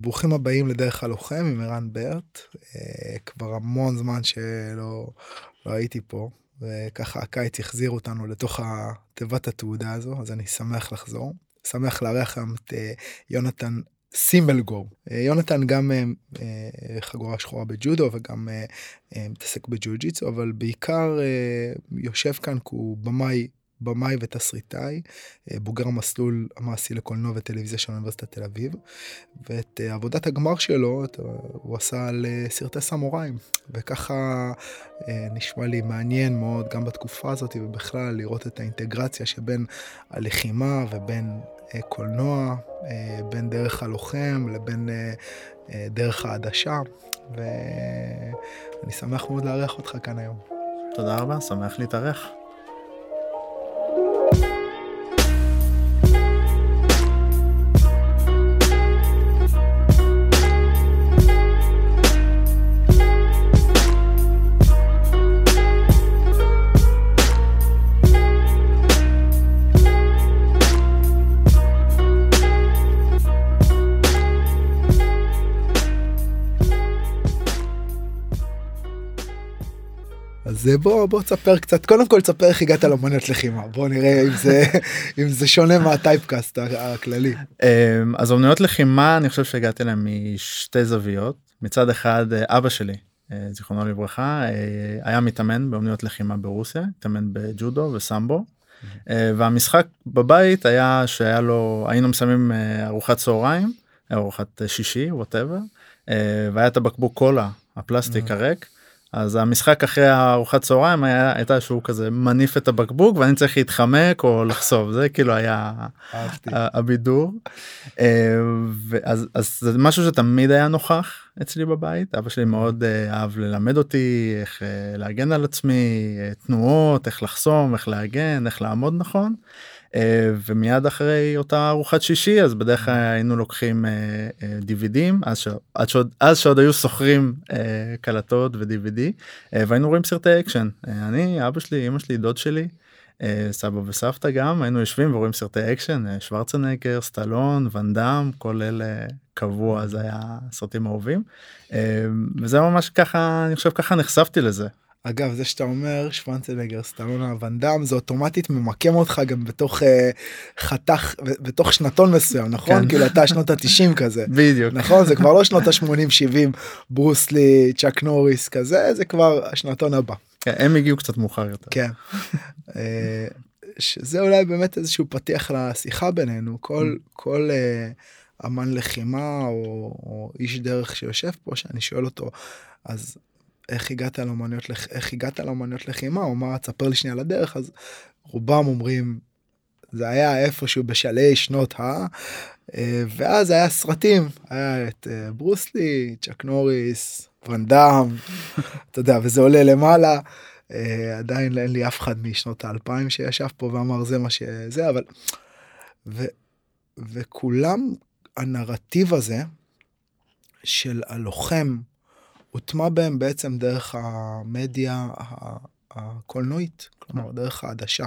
ברוכים הבאים לדרך הלוחם עם ערן ברט. אה, כבר המון זמן שלא לא הייתי פה, וככה הקיץ החזיר אותנו לתוך תיבת התעודה הזו, אז אני שמח לחזור. שמח לארח היום את אה, יונתן סימבלגור. אה, יונתן גם חגורה שחורה בג'ודו וגם מתעסק בג'ו ג'יצו, אבל בעיקר יושב כאן כי הוא במאי במאי ותסריטאי, אה, בוגר המסלול המעשי לקולנוע וטלוויזיה של אוניברסיטת תל אביב, ואת אה, עבודת הגמר שלו הוא עשה על אה, סרטי סמוראים, וככה נשמע לי מעניין מאוד גם בתקופה הזאת ובכלל לראות את האינטגרציה שבין הלחימה ובין קולנוע, בין דרך הלוחם לבין דרך העדשה, ואני שמח מאוד לארח אותך כאן היום. תודה רבה, שמח להתארח. זה בוא בוא תספר קצת. קודם כל תספר איך הגעת לאמניות לחימה. בוא נראה אם זה אם זה שונה מהטייפקאסט הכללי. אמ, אז אמנויות לחימה אני חושב שהגעתי להם משתי זוויות. מצד אחד אבא שלי אה, זיכרונו לברכה אה, היה מתאמן באמנויות לחימה ברוסיה התאמן בג'ודו וסמבו. אה, והמשחק בבית היה שהיה לו היינו מסיימים ארוחת צהריים ארוחת שישי ווטאבר והיה את הבקבוק קולה הפלסטיק הריק אז המשחק אחרי הארוחת צהריים היה הייתה שהוא כזה מניף את הבקבוק ואני צריך להתחמק או לחשוף זה כאילו היה הבידור. אה, אז, אז זה משהו שתמיד היה נוכח אצלי בבית אבא שלי מאוד אה, אהב ללמד אותי איך אה, להגן על עצמי תנועות איך לחסום איך להגן איך לעמוד נכון. אה, ומיד אחרי אותה ארוחת שישי אז בדרך כלל היינו לוקחים DVD ים אה, אה, אז, שעוד, אז שעוד היו שוכרים קלטות ו DVD והיינו רואים סרטי אקשן. אני אבא שלי אמא שלי דוד שלי סבא וסבתא גם היינו יושבים ורואים סרטי אקשן שוורצנגר סטלון ואן דאם כל אלה קבוע זה היה סרטים אהובים וזה ממש ככה אני חושב ככה נחשפתי לזה אגב זה שאתה אומר שוורצנגר סטלונה ואן דאם זה אוטומטית ממקם אותך גם בתוך אה, חתך בתוך שנתון מסוים נכון כן. כאילו אתה שנות ה-90 כזה בדיוק נכון זה כבר לא שנות ה-80 70 ברוסלי צ'אק נוריס כזה זה כבר השנתון הבא. כן, הם הגיעו קצת מאוחר יותר. כן. אה, שזה אולי באמת איזשהו פתיח לשיחה בינינו כל mm. כל uh, אמן לחימה או, או איש דרך שיושב פה שאני שואל אותו אז איך הגעת לאמנויות איך הגעת לאמנויות לחימה או מה תספר לי שנייה לדרך אז רובם אומרים זה היה איפשהו בשלהי שנות ה... אה, ואז היה סרטים היה את אה, ברוסלי צ'אק נוריס ונדאם אתה יודע וזה עולה למעלה אה, עדיין אין לי אף אחד משנות האלפיים שישב פה ואמר זה מה שזה אבל ו, וכולם הנרטיב הזה של הלוחם הוטמע בהם בעצם דרך המדיה הקולנועית, כלומר דרך העדשה.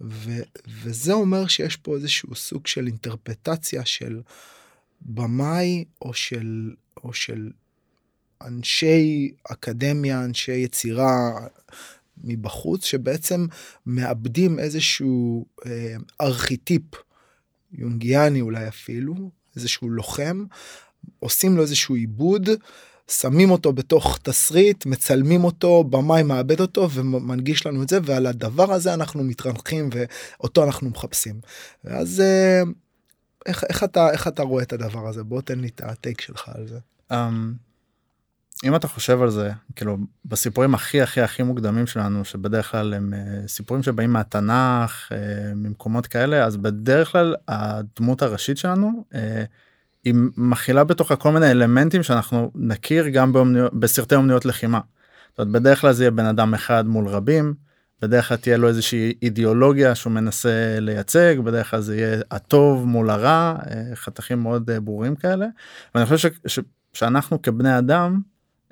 ו, וזה אומר שיש פה איזשהו סוג של אינטרפטציה של במאי או של, או של אנשי אקדמיה, אנשי יצירה מבחוץ, שבעצם מאבדים איזשהו אה, ארכיטיפ יונגיאני אולי אפילו, איזשהו לוחם, עושים לו איזשהו עיבוד שמים אותו בתוך תסריט, מצלמים אותו, במאי מאבד אותו ומנגיש לנו את זה, ועל הדבר הזה אנחנו מתרנחים ואותו אנחנו מחפשים. ואז אה, איך, איך, אתה, איך אתה רואה את הדבר הזה? בוא תן לי את הטייק שלך על זה. Um, אם אתה חושב על זה, כאילו, בסיפורים הכי הכי הכי מוקדמים שלנו, שבדרך כלל הם uh, סיפורים שבאים מהתנ"ך, uh, ממקומות כאלה, אז בדרך כלל הדמות הראשית שלנו, uh, היא מכילה בתוכה כל מיני אלמנטים שאנחנו נכיר גם באומניות, בסרטי אומנויות לחימה. זאת אומרת, בדרך כלל זה יהיה בן אדם אחד מול רבים, בדרך כלל תהיה לו איזושהי אידיאולוגיה שהוא מנסה לייצג, בדרך כלל זה יהיה הטוב מול הרע, אה, חתכים מאוד אה, ברורים כאלה. ואני חושב ש, ש, שאנחנו כבני אדם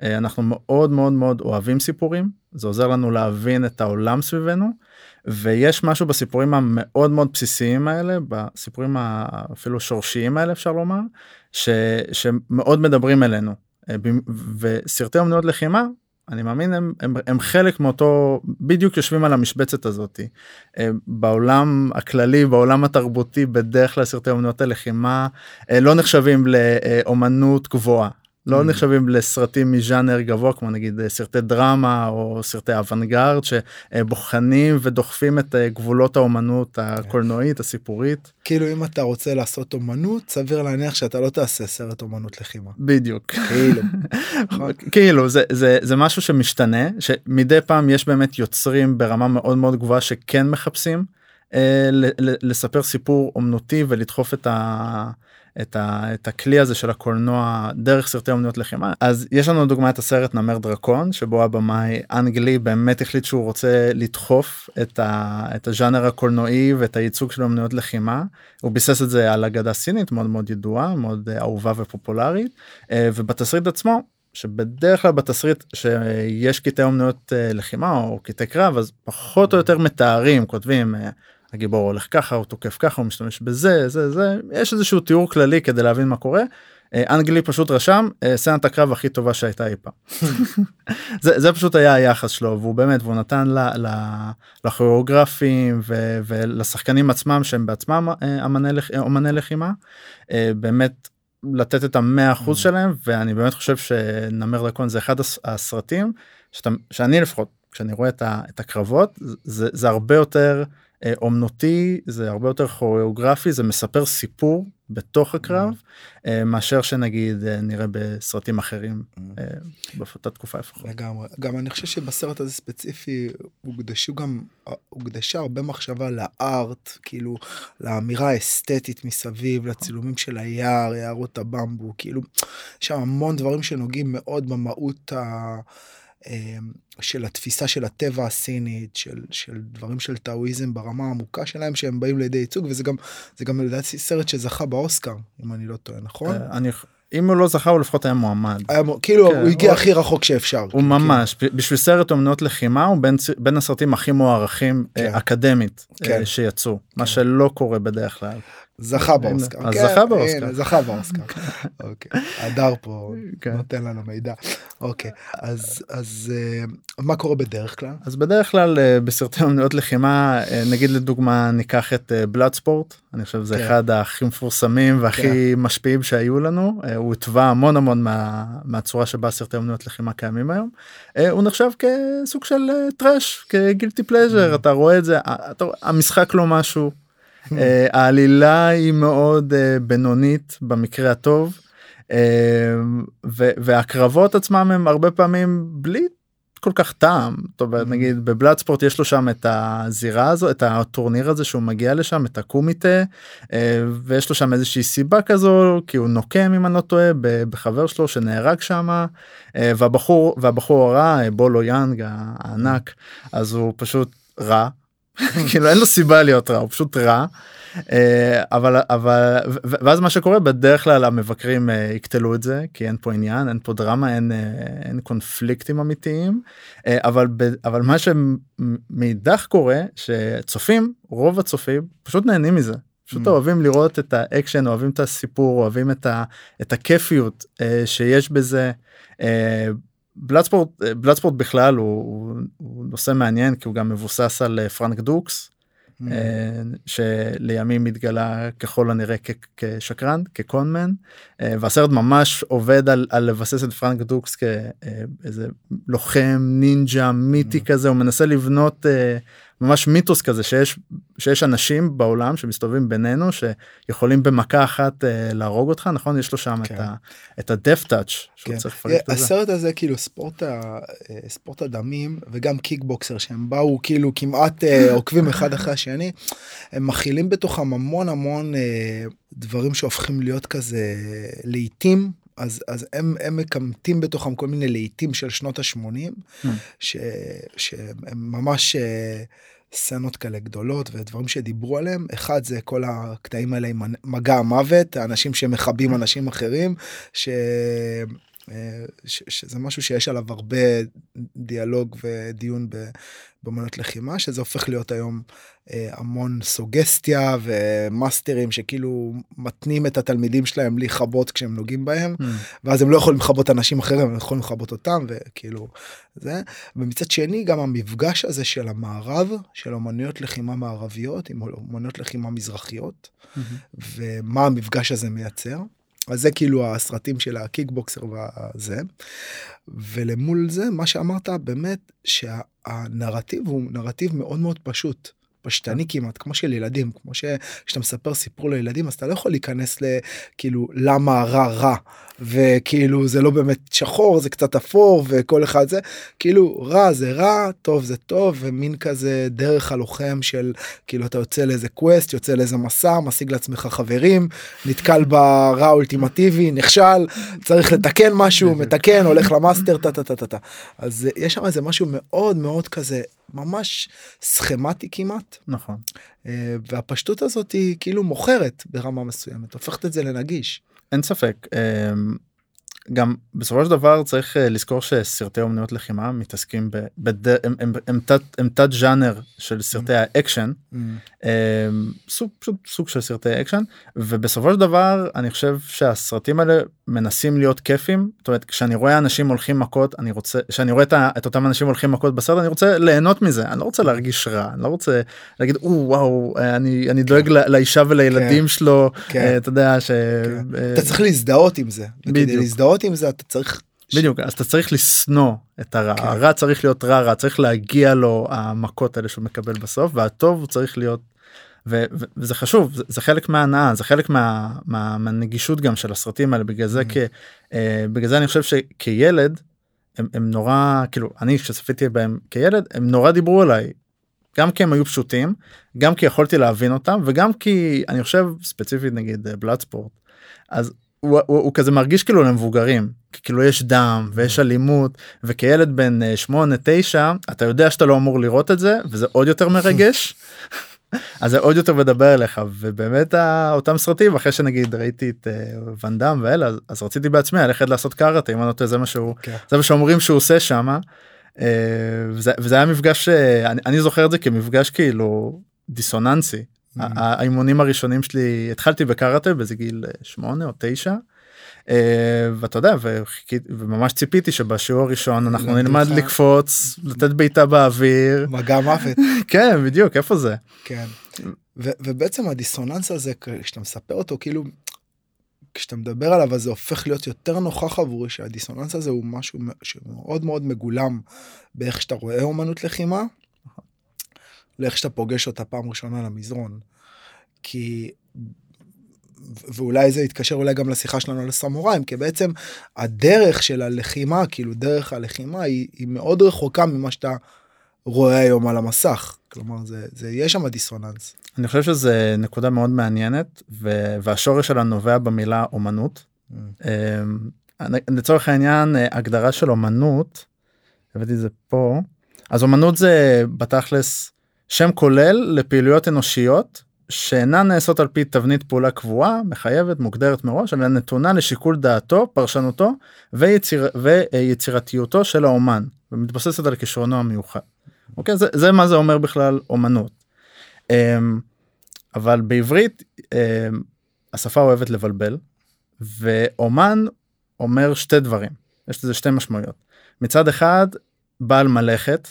אנחנו מאוד מאוד מאוד אוהבים סיפורים. זה עוזר לנו להבין את העולם סביבנו ויש משהו בסיפורים המאוד מאוד בסיסיים האלה בסיפורים אפילו שורשיים האלה אפשר לומר ש, שמאוד מדברים אלינו. אה, וסרטי אמנויות לחימה אני מאמין הם, הם, הם חלק מאותו בדיוק יושבים על המשבצת הזאתי אה, בעולם הכללי בעולם התרבותי בדרך כלל סרטי אמנויות הלחימה לא נחשבים לאומנות גבוהה לא mm. נחשבים לסרטים מז'אנר גבוה כמו נגיד אה, סרטי דרמה או סרטי אוונגרד שבוחנים ודוחפים את אה, גבולות האומנות הקולנועית הסיפורית. כאילו אם אתה רוצה לעשות אומנות סביר להניח שאתה לא תעשה סרט אומנות לחימה. בדיוק. כאילו. כאילו זה זה זה משהו שמשתנה שמדי פעם יש באמת יוצרים ברמה מאוד מאוד גבוהה שכן מחפשים אה, לספר סיפור אומנותי ולדחוף את ה... את, ה, את הכלי הזה של הקולנוע דרך סרטי אומנויות לחימה. אז יש לנו דוגמא את הסרט נמר דרקון שבו הבמאי אנגלי באמת החליט שהוא רוצה לדחוף את, ה, את הז'אנר הקולנועי ואת הייצוג של אומנויות לחימה. הוא ביסס את זה על אגדה סינית מאוד מאוד ידועה מאוד אהובה ופופולרית. אה, ובתסריט עצמו שבדרך כלל בתסריט שיש קטעי אומנויות אה, לחימה או קטעי קרב אז פחות או יותר מתארים כותבים אה, הגיבור הולך ככה הוא תוקף ככה הוא משתמש בזה זה זה יש איזשהו תיאור כללי כדי להבין מה קורה. אה, אנגלי פשוט רשם אה, סצנת הקרב הכי טובה שהייתה אי פעם. זה, זה פשוט היה היחס שלו והוא באמת והוא נתן לכוריאוגרפים ולשחקנים עצמם שהם בעצמם אה, אמני, אמני לחימה באמת לתת את המאה אחוז mm. שלהם ואני באמת חושב שנמר דקון זה אחד הסרטים שאתה, שאני לפחות כשאני רואה את, ה, את הקרבות זה, זה הרבה יותר. אה, אומנותי זה הרבה יותר כוריאוגרפי זה מספר סיפור בתוך הקרב mm. מאשר שנגיד אה, נראה בסרטים אחרים mm. באותה תקופה לפחות. לגמרי גם אני חושב שבסרט הזה ספציפי הוקדשו גם הוקדשה הרבה מחשבה לארט כאילו לאמירה האסתטית מסביב לצילומים של היער יערות הבמבו כאילו יש שם המון דברים שנוגעים מאוד במהות ה... אמ, של התפיסה של הטבע הסינית, של, של דברים של טאואיזם ברמה העמוקה שלהם, שהם באים לידי ייצוג, וזה גם, זה גם לדעתי סרט שזכה באוסקר, אם אני לא טועה, נכון? אה, אני, אם הוא לא זכה הוא לפחות היה מועמד. היה, כאילו כן, הוא הגיע הוא... הכי רחוק שאפשר. הוא ממש, כאילו. בשביל סרט אומנות לחימה הוא בין, בין הסרטים הכי מוערכים אה, כן. אקדמית אה, כן. שיצאו, כן. מה שלא קורה בדרך כלל. זכה באוסקר. אז זכה באוסקר. זכה באוסקר. אוקיי. הדר פה כן. נותן לנו מידע. אוקיי. אז אז אה, מה קורה בדרך כלל? אז בדרך כלל אה, בסרטי אומנויות לחימה אה, נגיד לדוגמה ניקח את בלאד ספורט אני חושב זה כן. אחד הכי מפורסמים והכי כן. משפיעים שהיו לנו הוא התווה המון המון מהצורה שבה סרטי אומנויות לחימה קיימים היום. הוא נחשב כסוג של טראש כגילטי פלז'ר. אתה רואה את זה המשחק לא משהו. אה, העלילה היא מאוד אה, בינונית במקרה הטוב אה, והקרבות עצמם הם הרבה פעמים בלי כל כך טעם אומרת mm-hmm. נגיד בבלאד ספורט יש לו שם את הזירה הזו את הטורניר הזה שהוא מגיע לשם את הקומיטה ויש לו שם איזושהי סיבה כזו כי הוא נוקם אם אני לא טועה בחבר שלו שנהרג שם והבחור והבחור הרע בולו יאנג הענק אז הוא פשוט רע כאילו אין לו סיבה להיות רע הוא פשוט רע. אה, אבל אבל ואז מה שקורה בדרך כלל המבקרים אה, יקטלו את זה כי אין פה עניין אין פה דרמה אין אה, אין קונפליקטים אמיתיים. אבל אבל מה שמאידך קורה שצופים רוב הצופים פשוט נהנים מזה. פשוט אממ. אוהבים לראות את האקשן אוהבים את הסיפור אוהבים את, ה, את הכיפיות שיש בזה בלאדספורט בלאדספורט בכלל הוא, הוא נושא מעניין כי הוא גם מבוסס על אה, פרנק דוקס אממ. אה, שלימים התגלה ככל הנראה כשקרן כ con man אה, והסרט ממש עובד על, על לבסס את פרנק דוקס כאיזה לוחם נינג'ה מיתי אממ. כזה הוא מנסה לבנות ממש מיתוס כזה שיש שיש אנשים בעולם שמסתובבים בינינו שיכולים במכה אחת אה, להרוג אותך נכון יש לו שם כן. את ה, את הדף טאץ' כן. הסרט הזה כאילו ספורט ה, אה, ספורט הדמים וגם קיקבוקסר שהם באו כאילו כמעט אה, עוקבים אחד אחרי השני הם מכילים בתוכם המון המון אה, דברים שהופכים להיות כזה לעיתים אז אז הם הם מקמטים בתוכם כל מיני להיטים של שנות ה-80 mm. שהם ממש אה, סצנות כאלה גדולות ודברים שדיברו עליהם אחד זה כל הקטעים האלה עם מגע המוות האנשים שמכבים אנשים אחרים ש... אה, ש- שזה משהו שיש עליו הרבה דיאלוג ודיון ב- באמנות לחימה, שזה הופך להיות היום אה, המון סוגסטיה ומאסטרים שכאילו מתנים את התלמידים שלהם לכבות כשהם נוגעים בהם, Mm. ואז הם לא יכולים לכבות אנשים אחרים, הם יכולים לכבות אותם, וכאילו זה. ומצד שני, גם המפגש הזה של המערב, של אומנויות לחימה מערביות עם אומנויות לחימה מזרחיות, Mm-hmm. ומה המפגש הזה מייצר. אז זה כאילו הסרטים של הקיקבוקסר והזה. ולמול זה, מה שאמרת, באמת שהנרטיב הוא נרטיב מאוד מאוד פשוט. פשטני כמעט כמו של ילדים כמו שכשאתה מספר סיפור לילדים אז אתה לא יכול להיכנס לכאילו למה רע רע. וכאילו זה לא באמת שחור זה קצת אפור וכל אחד זה. כאילו רע זה רע טוב זה טוב ומין כזה דרך הלוחם של כאילו אתה יוצא לאיזה quest יוצא לאיזה מסע משיג לעצמך חברים נתקל ברע האולטימטיבי נכשל צריך לתקן משהו מתקן הולך למאסטר טה טה טה טה טה. אז אה, יש שם איזה משהו מאוד מאוד כזה ממש סכמטי כמעט נכון. אה, והפשטות הזאת היא כאילו מוכרת ברמה מסוימת הופכת את זה לנגיש. אין ספק. גם בסופו של דבר צריך אה, לזכור שסרטי אומנויות לחימה מתעסקים ב... בד... הם, הם, הם, תת, הם תת ז'אנר של סרטי האקשן אממ. אמ, סוג פשוט סוג של סרטי אקשן ובסופו של דבר אני חושב שהסרטים האלה מנסים להיות כיפים זאת אומרת כשאני רואה אנשים הולכים מכות אני רוצה כשאני רואה את, את אותם אנשים הולכים מכות בסרט אני רוצה ליהנות מזה אני לא רוצה להרגיש רע אני לא רוצה להגיד "או, וואו אני אני דואג ל- לאישה ולילדים שלו כן. אה, אתה יודע ש... כן. אה, אתה צריך להזדהות עם זה. בדיוק. להזדהות עם זה אתה צריך. בדיוק אז אתה צריך לשנוא את הרע כן. הרע צריך להיות רע רע צריך להגיע לו המכות האלה שהוא מקבל בסוף והטוב צריך להיות. ו- ו- וזה חשוב זה, זה חלק מההנאה זה חלק מה, מה, מהנגישות גם של הסרטים האלה בגלל זה Mm. כ, אה, בגלל זה אני חושב שכילד הם, הם נורא כאילו אני כשצפיתי בהם כילד הם נורא דיברו עליי. גם כי הם היו פשוטים גם כי יכולתי להבין אותם וגם כי אני חושב ספציפית נגיד בלאד ספורט אז הוא, הוא, הוא כזה מרגיש כאילו למבוגרים כאילו יש דם ויש אלימות וכילד בן 8-9 אתה יודע שאתה לא אמור לראות את זה וזה עוד יותר מרגש. אז זה עוד יותר מדבר אליך ובאמת ה- אותם סרטים אחרי שנגיד ראיתי את uh, ואן דאם ואלה אז, אז רציתי בעצמי ללכת לעשות קארטה אם אני לא טועה זה מה שהוא כן. זה מה שאומרים שהוא עושה שמה. אה, וזה, וזה היה מפגש אה, אני, אני זוכר את זה כמפגש כאילו דיסוננסי Mm. האימונים הראשונים שלי התחלתי בקראטה באיזה גיל אה, שמונה או תשע. אה, ואתה יודע וממש ציפיתי שבשיעור הראשון אנחנו נלמד. לקפוץ לתת בעיטה באוויר מגע מוות. כן בדיוק איפה זה כן. ובעצם הדיסוננס הזה כשאתה מספר אותו כאילו. כשאתה מדבר עליו אז זה הופך להיות יותר נוכח עבורי שהדיסוננס הזה הוא משהו שמאוד מאוד מגולם באיך שאתה רואה אומנות לחימה. לאיך שאתה פוגש אותה פעם ראשונה למזרון. כי ואולי זה יתקשר אולי גם לשיחה שלנו על הסמוראים כי בעצם הדרך של הלחימה כאילו דרך הלחימה היא, היא מאוד רחוקה ממה שאתה רואה היום על המסך כלומר זה זה יש שם דיסוננס. אני חושב שזה נקודה מאוד מעניינת ו- והשורש שלה נובע במילה אומנות. אמ, לצורך העניין אה, הגדרה של אומנות הבאתי את זה פה אז אומנות זה בתכלס שם כולל לפעילויות אנושיות שאינן נעשות על פי תבנית פעולה קבועה מחייבת מוגדרת מראש אלא נתונה לשיקול דעתו פרשנותו ויציר, ויצירתיותו של האומן ומתבססת על כישרונו המיוחד. אוקיי זה, זה מה זה אומר בכלל אומנות. אמ, אבל בעברית אמ, השפה אוהבת לבלבל ואומן אומר שתי דברים יש לזה שתי משמעויות מצד אחד בעל מלאכת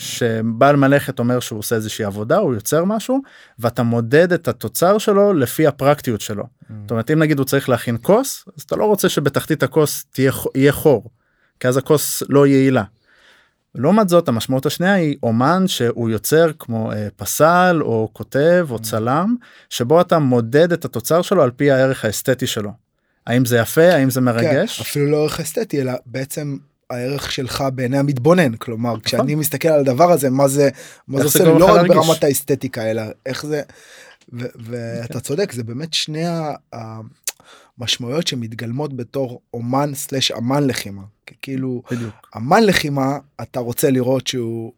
שבעל מלאכת אומר שהוא עושה איזושהי עבודה הוא יוצר משהו ואתה מודד את התוצר שלו לפי הפרקטיות שלו. זאת אומרת אם נגיד הוא צריך להכין כוס אז אתה לא רוצה שבתחתית הכוס תהיה יהיה חור כי אז הכוס לא יעילה. לעומת זאת המשמעות השנייה היא אומן שהוא יוצר כמו אה, פסל או כותב או צלם שבו אתה מודד את התוצר שלו על פי הערך האסתטי שלו. האם זה יפה? האם זה מרגש? כן, אפילו לא ערך אסתטי אלא בעצם הערך שלך בעיני המתבונן כלומר כשאני מסתכל על הדבר הזה מה זה מה זה נכון. עושה לא רק להרגיש. ברמת האסתטיקה אלא איך זה ואתה צודק זה באמת שני המשמעויות שמתגלמות בתור אומן סלש אמן לחימה כאילו בדיוק. אמן לחימה אתה רוצה לראות שהוא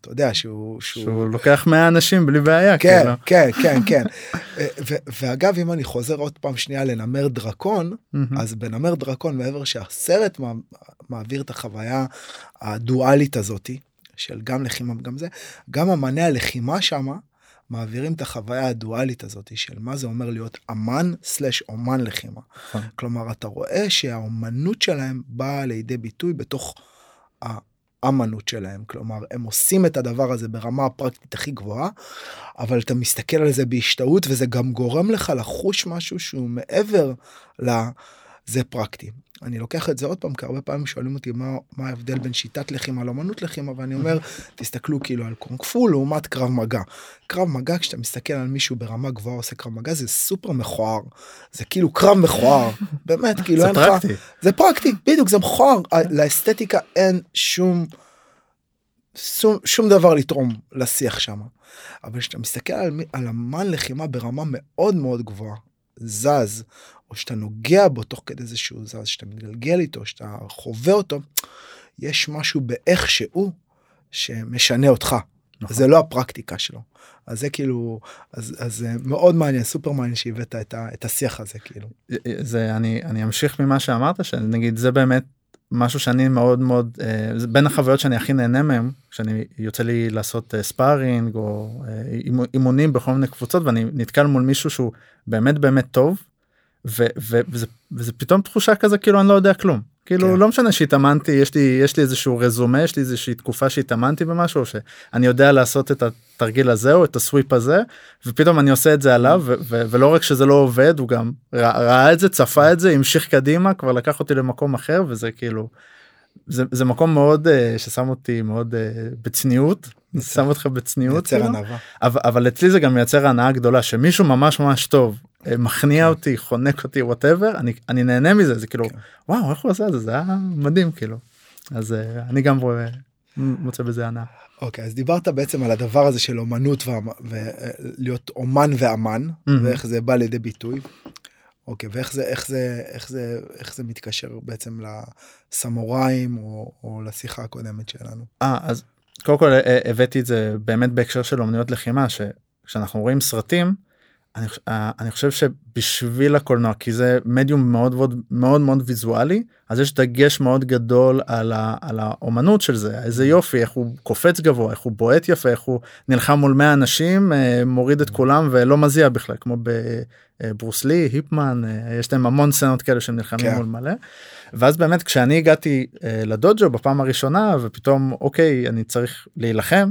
אתה יודע שהוא שהוא, שהוא לוקח 100 אנשים בלי בעיה כן כאילו. כן כן כן ו- ואגב אם אני חוזר עוד פעם שנייה לנמר דרקון. אז בנמר דרקון מעבר שהסרט מע- מעביר את החוויה הדואלית הזאתי של גם לחימה וגם זה גם אמני הלחימה שמה מעבירים את החוויה הדואלית הזאתי של מה זה אומר להיות אמן סלש אומן לחימה. נכון. כלומר אתה רואה שהאומנות שלהם באה לידי ביטוי בתוך האמנות שלהם כלומר הם עושים את הדבר הזה ברמה הפרקטית הכי גבוהה אבל אתה מסתכל על זה בהשתאות וזה גם גורם לך לחוש משהו שהוא מעבר לזה פרקטי. אני לוקח את זה עוד פעם כי הרבה פעמים שואלים אותי מה, מה ההבדל בין שיטת לחימה לאמנות לחימה ואני אומר תסתכלו כאילו על קונג פו לעומת קרב מגע. קרב מגע כשאתה מסתכל על מישהו ברמה גבוהה עושה קרב מגע זה סופר מכוער זה כאילו קרב מכוער באמת כאילו זה אין לך פרקטי. זה פרקטי בדיוק זה מכוער לאסתטיקה אין שום שום, שום דבר לתרום לשיח שם. אבל כשאתה מסתכל על, על אמן לחימה ברמה מאוד מאוד גבוהה זז או שאתה נוגע בו תוך כדי זה שהוא זז שאתה מתגלגל איתו שאתה חווה אותו יש משהו באיך שהוא שמשנה אותך נכון. זה לא הפרקטיקה שלו. אז זה כאילו אז אז זה מאוד מעניין סופר מעניין שהבאת את, ה, את השיח הזה כאילו. זה אני אני אמשיך ממה שאמרת שנגיד זה באמת משהו שאני מאוד מאוד אה, בין החוויות שאני הכי נהנה מהם כשאני יוצא לי לעשות אה, ספארינג או אה, אימו- אימונים בכל מיני קבוצות ואני נתקל מול מישהו שהוא באמת באמת טוב ו, ו, וזה, וזה פתאום תחושה כזה כאילו אני לא יודע כלום כאילו כן. לא משנה שהתאמנתי יש לי יש לי איזשהו רזומה יש לי איזושהי תקופה שהתאמנתי במשהו שאני יודע לעשות את התרגיל הזה או את הסוויפ הזה ופתאום אני עושה את זה עליו ו- ו- ולא רק שזה לא עובד הוא גם ראה, ראה את זה צפה את זה המשיך קדימה כבר לקח אותי למקום אחר וזה כאילו זה, זה מקום מאוד uh, ששם אותי מאוד uh, בצניעות שם אותך בצניעות כאילו. אבל, אבל אצלי זה גם מייצר הנאה גדולה שמישהו ממש ממש טוב מכניע כן. אותי חונק אותי וואטאבר אני אני נהנה מזה זה כאילו כן. וואו איך הוא עשה את זה זה היה מדהים כאילו אז אה, אני גם רואה מוצא בזה הנאה. אוקיי אז דיברת בעצם על הדבר הזה של אומנות ולהיות אומן ואמן מהמם. ואיך זה בא לידי ביטוי. אוקיי ואיך זה איך זה איך זה איך זה מתקשר בעצם לסמוראים או, או לשיחה הקודמת שלנו. אה אז קודם כל אה, הבאתי את זה באמת בהקשר של אומנויות לחימה שכשאנחנו רואים סרטים אני, אה, אני חושב שבשביל הקולנוע כי זה מדיום מאוד מאוד מאוד מאוד ויזואלי אז יש דגש מאוד גדול על, ה, על האומנות של זה איזה יופי איך הוא קופץ גבוה איך הוא בועט יפה איך הוא נלחם מול 100 אנשים אה, מוריד את כולם ולא מזיע בכלל כמו בברוסלי היפמן אה, יש להם המון סצנות כאלה שהם נלחמים כן. מול מלא. ואז באמת כשאני הגעתי לדוג'ו בפעם הראשונה ופתאום אוקיי אני צריך להילחם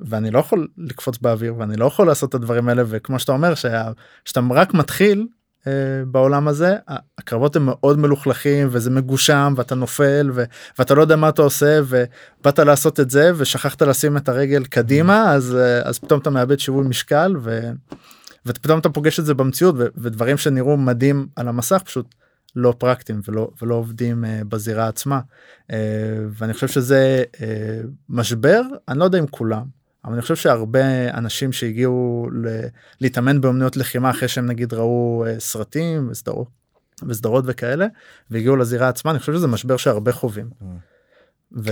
ואני לא יכול לקפוץ באוויר ואני לא יכול לעשות את הדברים האלה וכמו שאתה אומר שאתה רק מתחיל אה, בעולם הזה הקרבות הם מאוד מלוכלכים וזה מגושם ואתה נופל ו- ואתה לא יודע מה אתה עושה ובאת לעשות את זה ושכחת לשים את הרגל קדימה אז אה, אז פתאום אתה מאבד שיווי משקל ו... ופתאום אתה פוגש את זה במציאות ו- ודברים שנראו מדהים על המסך פשוט לא פרקטיים ולא ולא עובדים uh, בזירה עצמה. uh, ואני חושב שזה uh, משבר אני לא יודע אם כולם אבל אני חושב שהרבה אנשים שהגיעו ל- להתאמן באמנויות לחימה אחרי שהם נגיד ראו uh, סרטים וסדרות וסדרות וכאלה והגיעו לזירה עצמה אני חושב שזה משבר שהרבה חווים. ו...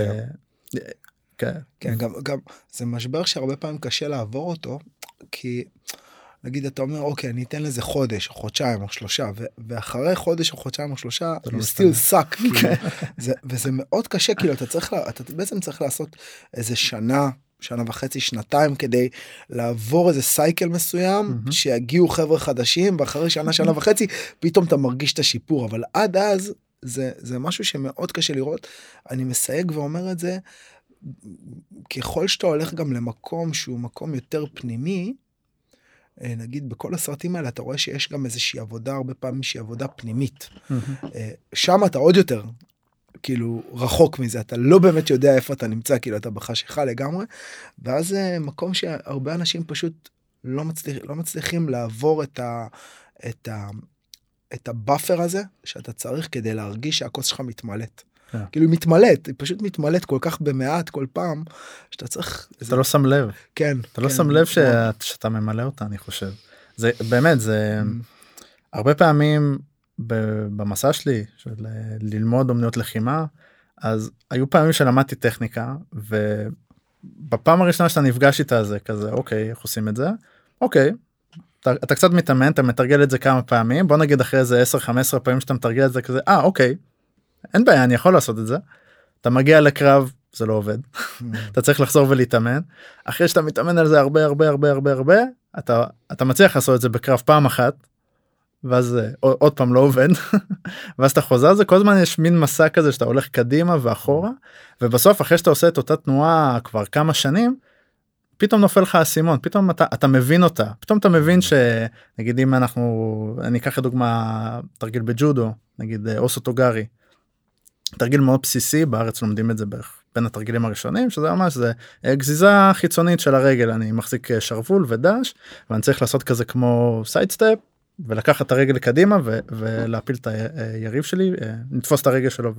כן. כן גם גם זה משבר שהרבה פעמים קשה לעבור אותו כי נגיד אתה אומר אוקיי אני אתן לזה חודש או חודשיים או שלושה ו- ואחרי חודש או חודשיים או שלושה זה לא you משתנה. still suck כאילו, זה, וזה מאוד קשה כאילו אתה צריך אתה בעצם צריך לעשות איזה שנה שנה וחצי שנתיים כדי לעבור איזה סייקל מסוים מהמם. שיגיעו חבר'ה חדשים ואחרי שנה שנה וחצי פתאום אתה מרגיש את השיפור אבל עד אז זה זה משהו שמאוד קשה לראות אני מסייג ואומר את זה ככל שאתה הולך גם למקום שהוא מקום יותר פנימי, אה, נגיד בכל הסרטים האלה אתה רואה שיש גם איזושהי עבודה הרבה פעמים שהיא עבודה פנימית. אה, שם אתה עוד יותר כאילו רחוק מזה אתה לא באמת יודע איפה אתה נמצא כאילו אתה בחשיכה לגמרי ואז זה מקום שהרבה אנשים פשוט לא מצליח לא מצליחים לעבור את ה... את ה... את ה buffer הזה שאתה צריך כדי להרגיש שהכוס שלך מתמלאת. כן. כאילו היא מתמלאת, היא פשוט מתמלאת כל כך במעט כל פעם, שאתה צריך... אתה לא שם לב כן. אתה לא כן, שם לב. שאת- שאתה ממלא אותה אני חושב זה באמת זה אממ. הרבה פעמים במסע שלי של אה, ללמוד אומנויות לחימה אז היו פעמים שלמדתי טכניקה בפעם הראשונה שאתה נפגש איתה זה כזה אוקיי איך עושים את זה אוקיי. אתה, אתה קצת מתאמן אתה מתרגל את זה כמה פעמים בוא נגיד אחרי איזה 10-15 פעמים שאתה מתרגל את זה כזה אה אוקיי. אין בעיה אני יכול לעשות את זה. אתה מגיע לקרב זה לא עובד אתה צריך לחזור ולהתאמן אחרי שאתה מתאמן על זה הרבה הרבה הרבה הרבה הרבה אתה אתה מצליח לעשות את זה בקרב פעם אחת. ואז עוד פעם לא עובד ואז אתה חוזר זה כל הזמן יש מין מסע כזה שאתה הולך קדימה ואחורה ובסוף אחרי שאתה עושה את אותה תנועה כבר כמה שנים. פתאום נופל לך האסימון פתאום אתה אתה מבין אותה פתאום אתה מבין שנגיד אם אנחנו אני אקח לדוגמה תרגיל בג'ודו נגיד אה, אוסו טוגארי. תרגיל מאוד בסיסי בארץ לומדים את זה בערך בין התרגילים הראשונים שזה ממש זה אה, גזיזה חיצונית של הרגל אני מחזיק אה, שרוול ודש ואני צריך לעשות כזה כמו side step ולקחת את הרגל קדימה ו- ולהפיל את היריב שלי לתפוס את הרגל שלו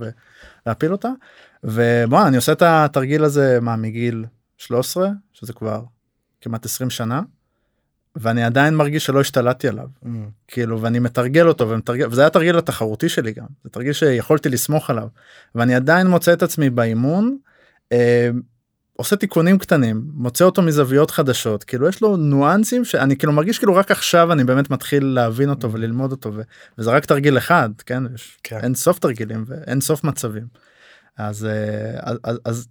ולהפיל אותה ובוא אני עושה את התרגיל הזה מה מגיל 13 שזה כבר כמעט 20 שנה. ואני עדיין מרגיש שלא השתלטתי עליו אממ. כאילו ואני מתרגל אותו ומתרגל וזה היה תרגיל התחרותי שלי גם זה תרגיל שיכולתי לסמוך עליו ואני עדיין מוצא את עצמי באימון. אה, עושה תיקונים קטנים מוצא אותו מזוויות חדשות כאילו יש לו ניואנסים שאני כאילו מרגיש כאילו רק עכשיו אני באמת מתחיל להבין אותו mm. וללמוד אותו ו, וזה רק תרגיל אחד כן יש כן. אין סוף תרגילים ואין סוף מצבים. אז אה, אז, אז, אז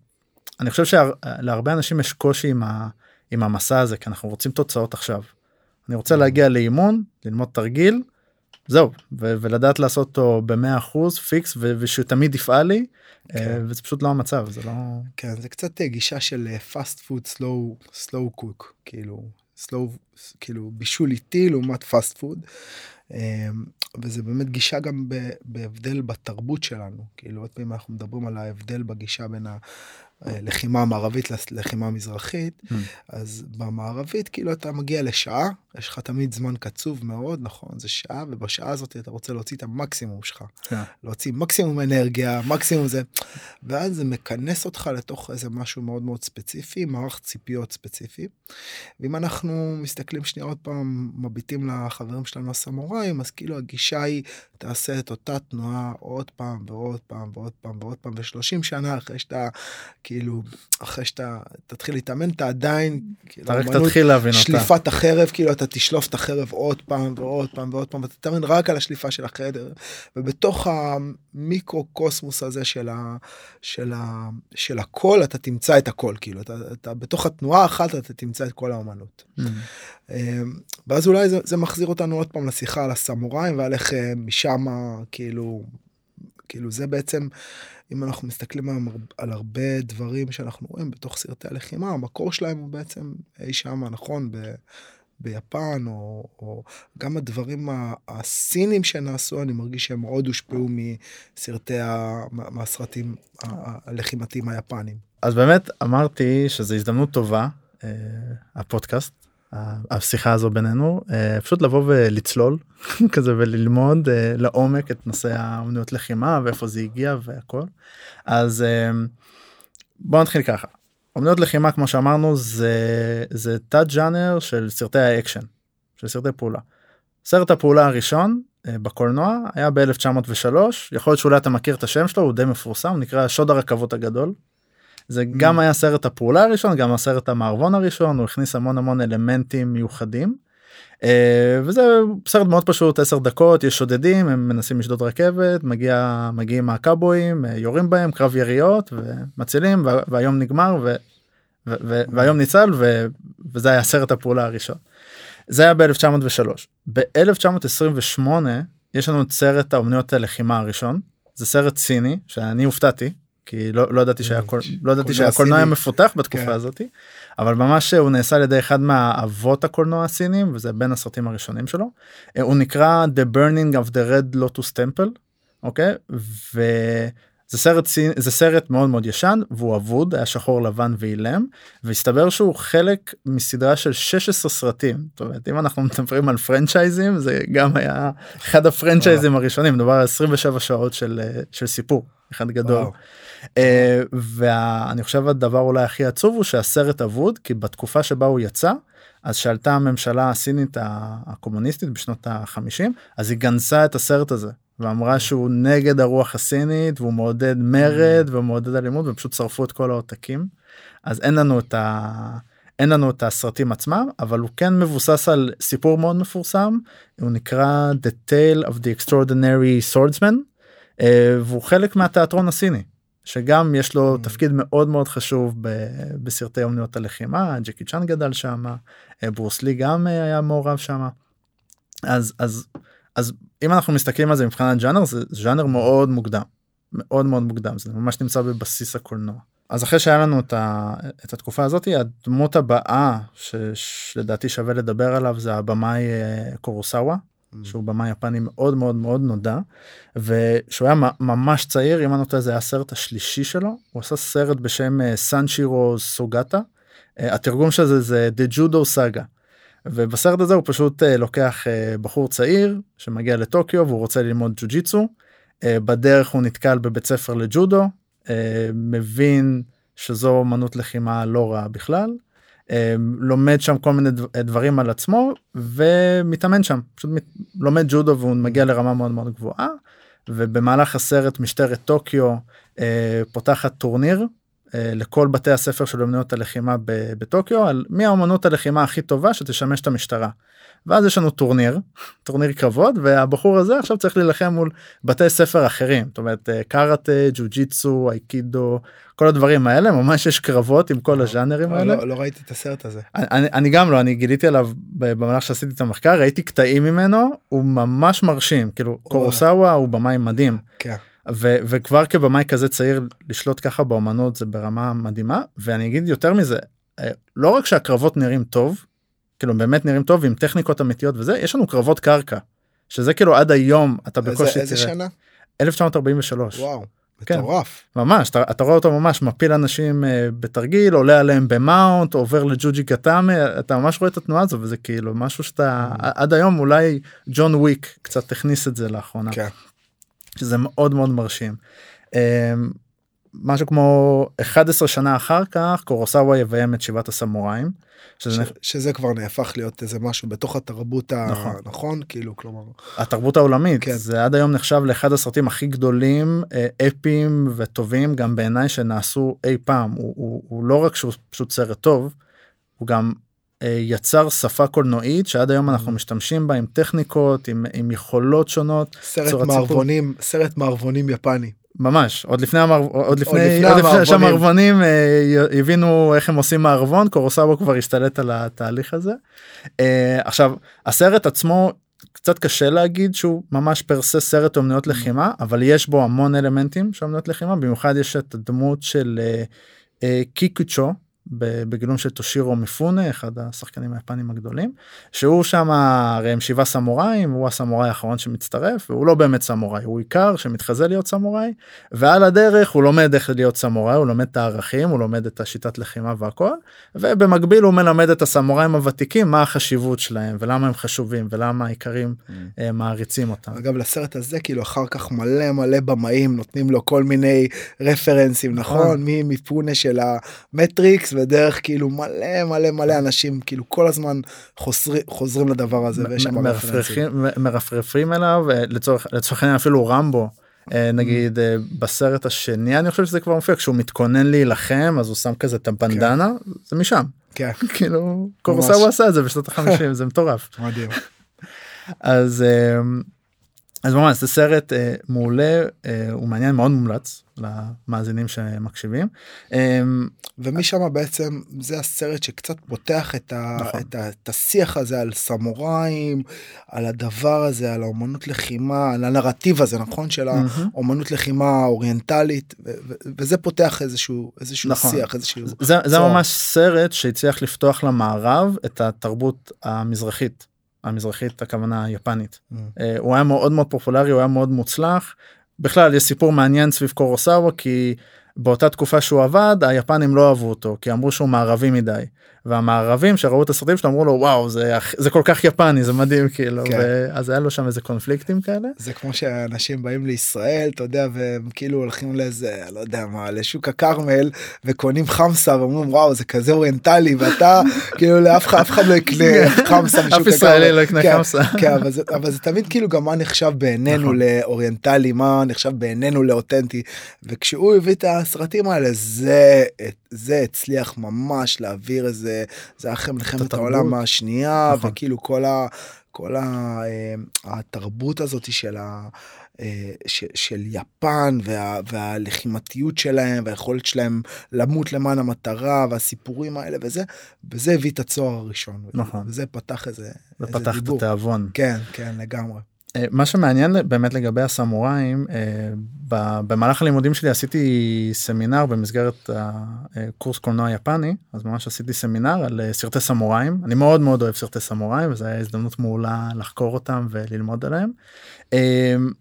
אני חושב שלהרבה אנשים יש קושי עם, ה, עם המסע הזה כי אנחנו רוצים תוצאות עכשיו. אני רוצה להגיע לאימון ללמוד תרגיל זהו ו- ולדעת לעשות אותו ב-100% פיקס ו- ושהוא תמיד יפעל לי כן. וזה פשוט לא המצב זה לא כן זה קצת גישה של fast food slow slow cook כאילו slow כאילו בישול איטי לעומת fast food. וזה באמת גישה גם בהבדל בתרבות שלנו כאילו עוד פעם אנחנו מדברים על ההבדל בגישה בין לחימה מערבית ללחימה מזרחית אממ. אז במערבית כאילו אתה מגיע לשעה יש לך תמיד זמן קצוב מאוד נכון זה שעה ובשעה הזאת אתה רוצה להוציא את המקסימום שלך yeah. כן. להוציא מקסימום אנרגיה מקסימום זה ואז זה מכנס אותך לתוך איזה משהו מאוד מאוד ספציפי מערך ציפיות ספציפי. ואם אנחנו מסתכלים שנייה עוד פעם מביטים לחברים שלנו הסמוראים אז כאילו הגישה היא תעשה את אותה תנועה עוד פעם ועוד פעם ועוד פעם ועוד פעם ו-30 שנה אחרי שאתה כאילו אחרי שאתה תתחיל להתאמן אתה עדיין כאילו, אתה רק תתחיל להבין אותה שליפת החרב כאילו אתה תשלוף את החרב עוד פעם ועוד פעם ועוד פעם ואתה תתאמן רק על השליפה של החדר ובתוך המיקרו קוסמוס הזה של ה... של ה... של הכל אתה תמצא את הכל כאילו אתה, אתה בתוך התנועה אחת אתה תמצא את כל האומנות. Mm-hmm. אמ, ואז אולי זה, זה מחזיר אותנו עוד פעם לשיחה על הסמוראים ועל איך אה, משם כאילו כאילו זה בעצם אם אנחנו מסתכלים על הרבה דברים שאנחנו רואים בתוך סרטי הלחימה המקור שלהם הוא בעצם אי שם נכון ב, ביפן או, או גם הדברים הסינים שנעשו אני מרגיש שהם מאוד הושפעו מסרטי ה, מהסרטים הלחימתיים היפנים. אז באמת אמרתי שזו הזדמנות טובה אה, הפודקאסט השיחה הזו בינינו אה, פשוט לבוא ולצלול כזה וללמוד אה, לעומק את נושא האמנויות לחימה ואיפה זה הגיע והכל אז אה, בוא נתחיל ככה. אמנויות לחימה כמו שאמרנו זה זה תת ז'אנר של סרטי האקשן של סרטי פעולה. סרט הפעולה הראשון בקולנוע היה ב-1903 יכול להיות שאולי אתה מכיר את השם שלו הוא די מפורסם נקרא שוד הרכבות הגדול זה גם היה סרט הפעולה הראשון גם הסרט המערבון הראשון הוא הכניס המון המון אלמנטים מיוחדים. Uh, וזה סרט מאוד פשוט 10 דקות יש שודדים הם מנסים לשדוד רכבת מגיע מגיעים הקאבויים uh, יורים בהם קרב יריות ומצילים והיום נגמר ו, ו, ו, והיום ניצל ו, וזה היה סרט הפעולה הראשון. זה היה ב-1903 ב-1928 יש לנו את סרט האומניות הלחימה הראשון זה סרט סיני שאני הופתעתי כי לא, לא ידעתי שהיה לא ידעתי שהקולנוע מפותח בתקופה כן. הזאתי אבל ממש הוא נעשה על ידי אחד מהאבות הקולנוע הסינים וזה בין הסרטים הראשונים שלו אה, הוא נקרא The Burning of the Red Lotus Temple אוקיי וזה סרט זה סרט מאוד מאוד ישן והוא אבוד היה שחור לבן ואילם והסתבר שהוא חלק מסדרה של 16 סרטים זאת אומרת אם אנחנו מדברים על פרנצ'ייזים זה גם היה אחד הפרנצ'ייזים הראשונים מדובר על 27 שעות של אה, של סיפור אחד גדול. וואו. אה, ואני חושב הדבר אולי הכי עצוב הוא שהסרט אבוד כי בתקופה שבה הוא יצא אז שעלתה הממשלה הסינית הקומוניסטית בשנות ה-50 אז היא גנזה את הסרט הזה ואמרה שהוא נגד הרוח הסינית והוא מעודד מרד והוא מעודד אלימות ופשוט שרפו את כל העותקים. אז אין לנו את ה... אין לנו את הסרטים עצמם אבל הוא כן מבוסס על סיפור מאוד מפורסם הוא נקרא The Tale of the Extraordinary Swordsman uh, והוא חלק מהתיאטרון הסיני שגם יש לו mm. תפקיד מאוד מאוד חשוב ב, בסרטי אומניות הלחימה ג'קי צ'אן גדל שם אה, ברוס לי גם אה, היה מעורב שם אז אז אז אם אנחנו מסתכלים על זה מבחינת ג'אנר זה ז'אנר מאוד מוקדם מאוד מאוד מוקדם זה ממש נמצא בבסיס הקולנוע. אז אחרי שהיה לנו את, ה, את התקופה הזאת הדמות הבאה שלדעתי שווה לדבר עליו זה הבמאי אה, קורוסאווה. שהוא במאי יפני מאוד מאוד מאוד נודע ושהוא היה ממש צעיר אם אני נוטה זה היה הסרט השלישי שלו הוא עשה סרט בשם סנצ'ירו סוגטה התרגום של זה זה The Judo Saga. ובסרט הזה הוא פשוט לוקח בחור צעיר שמגיע לטוקיו והוא רוצה ללמוד ג'ו-ג'יצו. בדרך הוא נתקל בבית ספר לג'ודו מבין שזו אמנות לחימה לא רעה בכלל. לומד שם כל מיני דברים על עצמו ומתאמן שם. פשוט לומד ג'ודו והוא מגיע לרמה מאוד מאוד גבוהה ובמהלך הסרט משטרת טוקיו פותחת טורניר לכל בתי הספר של אמנויות הלחימה בטוקיו על מי האמנות הלחימה הכי טובה שתשמש את המשטרה. ואז יש לנו טורניר טורניר קרבות והבחור הזה עכשיו צריך להילחם מול בתי ספר אחרים זאת אומרת קראטה ג'ו ג'יצו אייקידו כל הדברים האלה ממש יש קרבות עם כל הז'אנרים האלה. לא, לא ראיתי את הסרט הזה. אני, אני גם לא אני גיליתי עליו במהלך שעשיתי את המחקר ראיתי קטעים ממנו הוא ממש מרשים כאילו קורוסאווה הוא במאי מדהים. כן. ו- וכבר כבמאי כזה צעיר לשלוט ככה באמנות זה ברמה מדהימה ואני אגיד יותר מזה אה, לא רק שהקרבות נראים טוב כאילו באמת נראים טוב עם טכניקות אמיתיות וזה יש לנו קרבות קרקע שזה כאילו עד היום אתה בקושי איזה, איזה שנה 1943 וואו כן, מטורף ממש אתה, אתה רואה אותו ממש מפיל אנשים uh, בתרגיל עולה עליהם במאונט עובר לג'וג'י קטאמה אתה ממש רואה את התנועה הזו וזה כאילו משהו שאתה mm. עד היום אולי ג'ון וויק קצת הכניס את זה לאחרונה. כן. שזה מאוד מאוד מרשים. אמ, משהו כמו 11 שנה אחר כך קורוסאווה יביים את שבעת הסמוראים. שזה, ש, שזה כבר נהפך להיות איזה משהו בתוך התרבות נכון, הנכון כאילו כלומר התרבות העולמית כן. זה עד היום נחשב לאחד הסרטים הכי גדולים אה, אפיים וטובים גם בעיניי שנעשו אי פעם הוא, הוא, הוא לא רק שהוא פשוט סרט טוב הוא גם יצר שפה קולנועית שעד היום אנחנו mm. משתמשים בה עם טכניקות עם, עם יכולות שונות. סרט מערבונים סרט מערבונים יפני. ממש עוד לפני המער... עוד לפני, עוד לפני שהמערבונים אה, הבינו איך הם עושים מערבון קורוסאבו כבר השתלט על התהליך הזה. אה, עכשיו הסרט עצמו קצת קשה להגיד שהוא ממש פרסה סרט אומנויות mm. לחימה אבל יש בו המון אלמנטים של אומנויות לחימה במיוחד יש את הדמות של אה, אה, קיקוצ'ו בגילום של טושירו מפונה אחד השחקנים היפנים הגדולים שהוא שם הרי הם שבעה סמוראים הוא הסמוראי האחרון שמצטרף והוא לא באמת סמוראי הוא עיקר שמתחזה להיות סמוראי ועל הדרך הוא לומד איך להיות סמוראי הוא לומד את הערכים הוא לומד את השיטת לחימה והכל ובמקביל הוא מלמד את הסמוראים הוותיקים מה החשיבות שלהם ולמה הם חשובים ולמה העיקרים mm. uh, מעריצים אותם. אגב לסרט הזה כאילו אחר כך מלא מלא במאים נותנים לו כל מיני רפרנסים נכון, נכון? מפונה של המטריקס. ודרך כאילו מלא מלא מלא אנשים כאילו כל הזמן חוזרים חוזרים לדבר הזה ויש שם מרפרפים מרפרפים אליו אה, לצורך לצורך העניין אפילו רמבו. אה, נגיד אה, בסרט השני אני חושב שזה כבר מופיע כשהוא מתכונן להילחם אז הוא שם כזה את הבנדנה כן. זה משם כן. כאילו קורסאו עשה את זה בשנות החמישים זה מטורף. מדהים. אז אז ממש זה סרט אה, מעולה אה, הוא מעניין מאוד מומלץ למאזינים שמקשיבים. אה, ומשם בעצם זה הסרט שקצת פותח את, ה, נכון. את, ה, את השיח הזה על סמוראים על הדבר הזה על האומנות לחימה על הנרטיב הזה נכון של האומנות לחימה האוריינטלית ו, ו, וזה פותח איזשהו איזשהו נכון. שיח איזשהו זה, זה ממש סרט שהצליח לפתוח למערב את התרבות המזרחית. המזרחית הכוונה היפנית. Mm. Uh, הוא היה מאוד מאוד פופולרי הוא היה מאוד מוצלח. בכלל יש סיפור מעניין סביב קורוסאווה כי באותה תקופה שהוא עבד היפנים לא אהבו אותו כי אמרו שהוא מערבי מדי והמערבים שראו את הסרטים שלו אמרו לו וואו זה זה כל כך יפני זה מדהים כאילו כן. ואז היה לו שם איזה קונפליקטים כאלה. זה כמו שאנשים באים לישראל אתה יודע והם כאילו הולכים לאיזה לא יודע מה לשוק הכרמל וקונים חמסה ואומרים וואו זה כזה אוריינטלי ואתה כאילו לאף אחד אף אחד לא יקנה חמסה משוק אף ישראלי לא יקנה כן, חמסה. כן, אבל זה, אבל זה תמיד כאילו גם מה נחשב בעינינו נכון. לאוריינטלי מה נחשב בעינינו לאותנטי וכשהוא הביא את הסרטים האלה זה זה הצליח ממש להעביר איזה זה היה אחרי מלחמת. העולם השנייה נכון. וכאילו כל ה... כל ה, אה, התרבות הזאת של, ה, אה, ש, של יפן וה, והלחימתיות שלהם והיכולת שלהם למות למען המטרה והסיפורים האלה וזה וזה הביא את הצוהר הראשון נכון. וזה פתח איזה, זה איזה פתח את דיבור. התיאבון. כן כן לגמרי. אה, מה שמעניין באמת לגבי הסמוראים אה, במהלך הלימודים שלי עשיתי סמינר במסגרת הקורס קולנוע יפני אז ממש עשיתי סמינר על אה, סרטי סמוראים אני מאוד מאוד אוהב סרטי סמוראים וזו הייתה הזדמנות מעולה לחקור אותם וללמוד עליהם.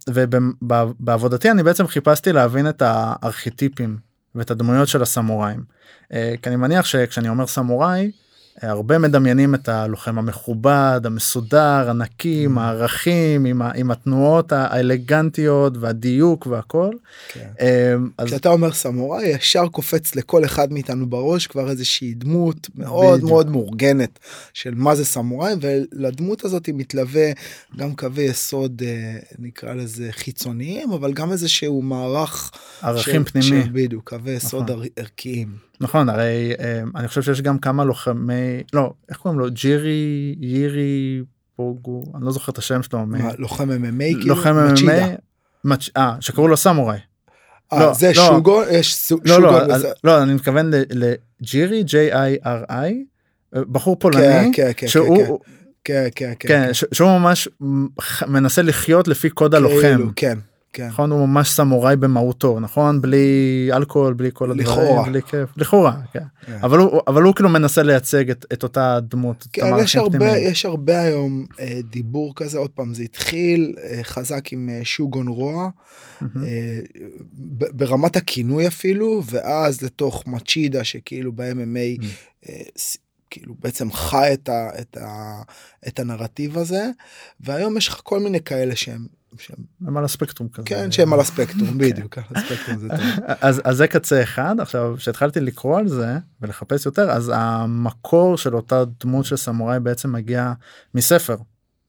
ובעבודתי אני בעצם חיפשתי להבין את הארכיטיפים ואת הדמויות של הסמוראים. כי אני מניח שכשאני אומר סמוראי הרבה מדמיינים את הלוחם המכובד המסודר הנקי עם Mm. הערכים עם, ה- עם התנועות האלגנטיות והדיוק והכל. כן. אמ, אז כשאתה אומר סמוראי ישר קופץ לכל אחד מאיתנו בראש כבר איזושהי דמות מאוד בדיוק. מאוד מאורגנת של מה זה סמוראי ולדמות הזאת מתלווה גם קווי יסוד אה, נקרא לזה חיצוניים אבל גם איזשהו מערך ערכים של- פנימי של- בדיוק קווי יסוד נכון. ער- ערכיים. נכון הרי אמ, אני חושב שיש גם כמה לוחמי לא איך קוראים לו ג'ירי יירי פוגו אני לא זוכר את השם שלו. לוחם MMA כאילו? לוחם. MMA. אה, שקראו לו סמוראי. אה, לא, זה לא. שוגו יש סו- לא לא וזה- לא אני מתכוון לג'ירי ג'יי איי אר איי בחור כן, פולני כן, כן, שהוא כן, כן, כן, כן ש- שהוא ממש מנסה לחיות לפי קוד הלוחם. כאילו, כן, כן. נכון הוא ממש סמוראי במהותו נכון בלי אלכוהול בלי כל הדברים לכאורה. בלי כיף לכאורה כן. כן. אבל הוא אבל הוא כאילו מנסה לייצג את, את אותה דמות. כן, יש הרבה. יש הרבה היום אה, דיבור כזה, עוד פעם, זה התחיל אה, חזק עם אה, שוגון רוע, מהמם. אה, ב- ברמת הכינוי אפילו, ואז לתוך מצ'ידה שכאילו ב-MMA, Mm. אה, כאילו בעצם חי את, ה, את, ה, את הנרטיב הזה, והיום יש לך כל מיני כאלה שהם, שהם הם על הספקטרום כזה. כן, שהם על הספקטרום, בדיוק, על הספקטרום זה טוב. אז, אז זה קצה אחד עכשיו כשהתחלתי לקרוא על זה ולחפש יותר אז המקור של אותה דמות של סמוראי בעצם מגיע מספר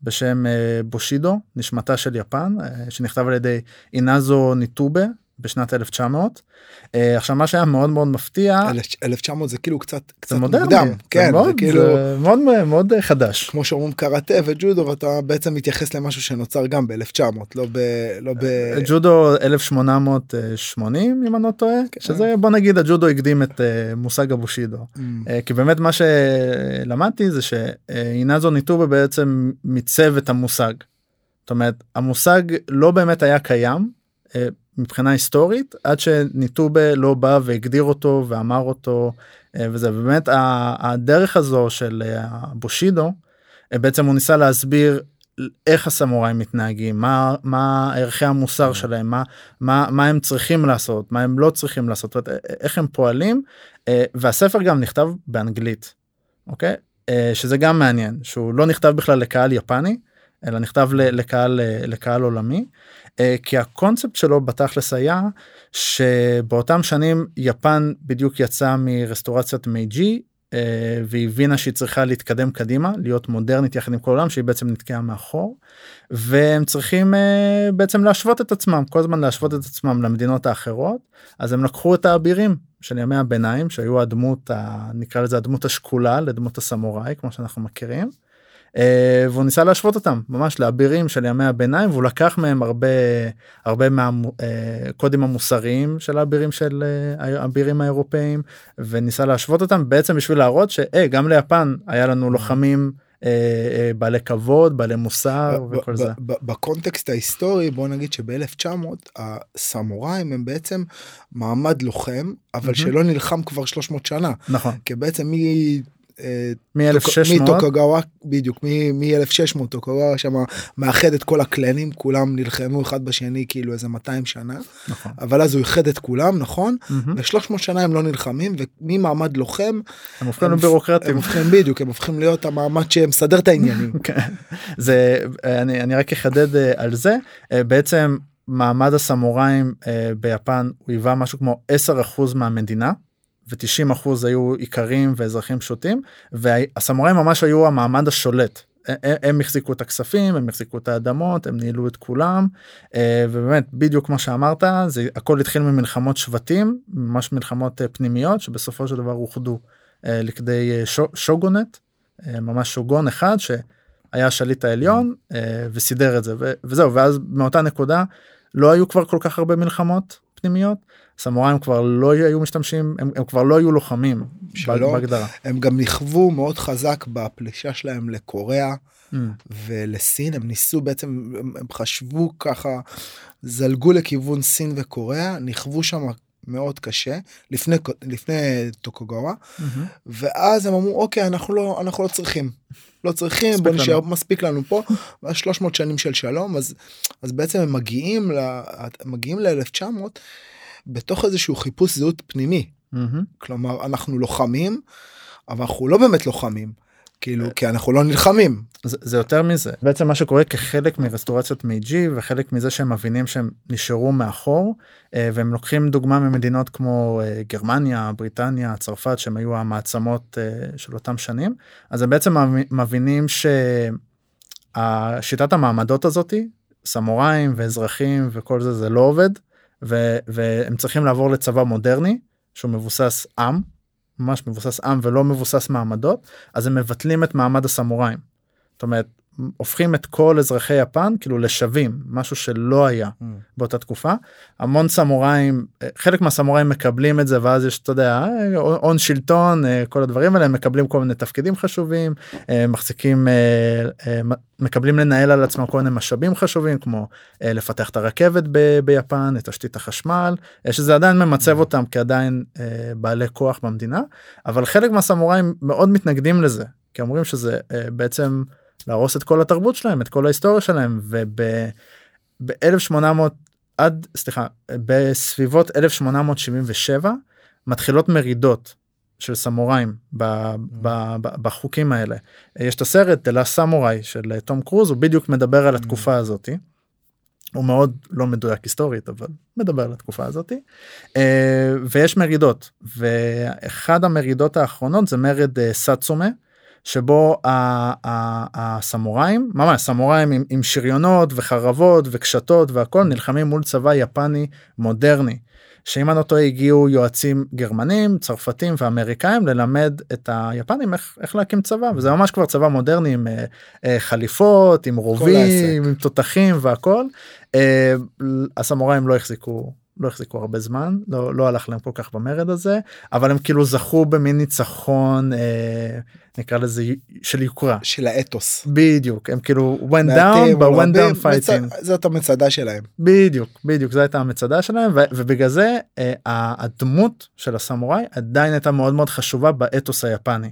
בשם אה, בושידו נשמתה של יפן אה, שנכתב על ידי אינזו ניטובה בשנת 1900. אה, עכשיו מה שהיה מאוד מאוד מפתיע 1900 זה כאילו קצת, קצת מודרני, מוקדם, כן, זה מאוד, כאילו, זה מאוד מאוד אה, חדש. כמו שאומרים קראטה וג'ודו, ואתה בעצם מתייחס למשהו שנוצר גם ב-1900, לא ב... לא ב... ג'ודו 1880 אם אני לא טועה כן. שזה בוא נגיד הג'ודו הקדים את אה, מושג הבושידו Mm, אה, כי באמת מה שלמדתי זה שאינזו ניטובה בעצם מיצב את המושג. זאת אומרת המושג לא באמת היה קיים אה, מבחינה היסטורית עד שניטובה לא בא והגדיר אותו ואמר אותו אה, וזה באמת הדרך הזו של אה, הבושידו אה, בעצם הוא ניסה להסביר איך הסמוראים מתנהגים מה מה ערכי המוסר שלהם מה מה מה הם צריכים לעשות מה הם לא צריכים לעשות איך הם פועלים והספר גם נכתב באנגלית אוקיי? שזה גם מעניין שהוא לא נכתב בכלל לקהל יפני אלא נכתב לקהל לקהל עולמי כי הקונספט שלו בתכלס היה שבאותם שנים יפן בדיוק יצאה מרסטורציית מייג'י אה, והיא הבינה שהיא צריכה להתקדם קדימה להיות מודרנית יחד עם כל העולם שהיא בעצם נתקעה מאחור והם צריכים אה, בעצם להשוות את עצמם כל הזמן להשוות את עצמם למדינות האחרות אז הם לקחו את האבירים של ימי הביניים שהיו הדמות ה, נקרא לזה הדמות השקולה לדמות הסמוראי כמו שאנחנו מכירים. אה, והוא ניסה להשוות אותם ממש לאבירים של ימי הביניים והוא לקח מהם הרבה הרבה מהקודים המוסריים של האבירים של אה, האבירים האירופאים וניסה להשוות אותם בעצם בשביל להראות שגם ליפן היה לנו לוחמים אה, אה, בעלי כבוד בעלי מוסר וכל זה. בקונטקסט ההיסטורי בוא נגיד שב-1900 הסמוראים הם בעצם מעמד לוחם אבל מהמם. שלא נלחם כבר 300 שנה נכון כי בעצם אה, מ-1600 מטוקגאווה בדיוק מ-1600 טוקגאווה שם מאחד את כל הקלנים כולם נלחמו אחד בשני כאילו איזה 200 שנה נכון. אבל אז הוא איחד את כולם נכון מהמם. ו-300 שנה הם לא נלחמים וממעמד לוחם הם הופכים לבירוקרטים. הם הופכים בדיוק הם הופכים להיות המעמד שמסדר את העניינים. כן. זה אני אני רק אחדד אה, על זה אה, בעצם מעמד הסמוראים אה, ביפן הוא היווה משהו כמו 10% מהמדינה. ו-90% היו איכרים ואזרחים פשוטים והסמוראים ממש היו המעמד השולט. הם החזיקו את הכספים הם החזיקו את האדמות הם ניהלו את כולם אה, ובאמת בדיוק כמו שאמרת זה הכל התחיל ממלחמות שבטים ממש מלחמות אה, פנימיות שבסופו של דבר אוחדו אה, לכדי שו- שוגונט ממש שוגון אחד שהיה השליט העליון אה, וסידר את זה וזהו ואז מאותה נקודה לא היו כבר כל כך הרבה מלחמות פנימיות סמוראים כבר לא היו משתמשים הם, הם כבר לא היו לוחמים שלום. בהגדרה. הם גם נכוו מאוד חזק בפלישה שלהם לקוריאה Mm. ולסין הם ניסו בעצם הם, הם חשבו ככה זלגו לכיוון סין וקוריאה נכוו שם מאוד קשה לפני לפני טוקוגאווה מהמם. ואז הם אמרו אוקיי אנחנו לא אנחנו לא צריכים לא צריכים בוא לנו." נשאר מספיק לנו פה ואז 300 שנים של שלום אז אז בעצם הם מגיעים ל, מגיעים ל-1900 בתוך איזשהו חיפוש זהות פנימי מהמם. כלומר אנחנו לוחמים אבל אנחנו לא באמת לוחמים כאילו כי אנחנו לא נלחמים. זה, זה יותר מזה. בעצם מה שקורה כחלק מרסטורציות מייג'י וחלק מזה שהם מבינים שהם נשארו מאחור אה, והם לוקחים דוגמה ממדינות כמו אה, גרמניה בריטניה צרפת שהם היו המעצמות אה, של אותם שנים אז הם בעצם מב- מבינים שהשיטת המעמדות הזאתי סמוראים ואזרחים וכל זה זה לא עובד ו, והם צריכים לעבור לצבא מודרני שהוא מבוסס עם ממש מבוסס עם ולא מבוסס מעמדות אז הם מבטלים את מעמד הסמוראים. זאת אומרת הופכים את כל אזרחי יפן כאילו לשווים משהו שלא היה באותה תקופה. המון סמוראים אה, חלק מהסמוראים מקבלים את זה ואז יש אתה יודע אה, הון שלטון אה, כל הדברים האלה מקבלים כל מיני תפקידים חשובים מחזיקים מקבלים לנהל על עצמם כל מיני משאבים חשובים כמו לפתח את הרכבת ב- ביפן את תשתית החשמל שזה עדיין ממצב אותם כעדיין בעלי כוח במדינה. אבל חלק מהסמוראים מאוד מתנגדים לזה כי אומרים שזה בעצם להרוס את כל התרבות שלהם את כל ההיסטוריה שלהם וב-1800 עד סליחה בסביבות 1877 מתחילות מרידות של סמוראים ב, ב, ב, בחוקים האלה. יש את הסרט דלה סמוראי של אה, תום קרוז הוא בדיוק מדבר על התקופה הזאתי. הוא מאוד לא מדויק היסטורית אבל מדבר על התקופה הזאתי. אה, ויש מרידות ואחד המרידות האחרונות זה מרד אה, סאצומה שבו הסמוראים ממש סמוראים עם, עם שריונות וחרבות וקשתות והכל נלחמים מול צבא יפני מודרני. שאם אני לא טועה הגיעו יועצים גרמנים צרפתים ואמריקאים ללמד את היפנים איך, איך להקים צבא וזה ממש כבר צבא מודרני עם אה, אה, חליפות עם. רובים עם תותחים והכל. אה, הסמוראים לא החזיקו לא החזיקו הרבה זמן לא לא הלך להם כל כך במרד הזה אבל הם כאילו זכו במין ניצחון אה, נקרא לזה של יוקרה של האתוס. בדיוק הם כאילו מעטים down רבים, down fighting זאת המצעדה שלהם. בדיוק בדיוק זו הייתה המצעדה שלהם ו- ובגלל זה אה, הדמות של הסמוראי עדיין הייתה מאוד מאוד חשובה באתוס היפני.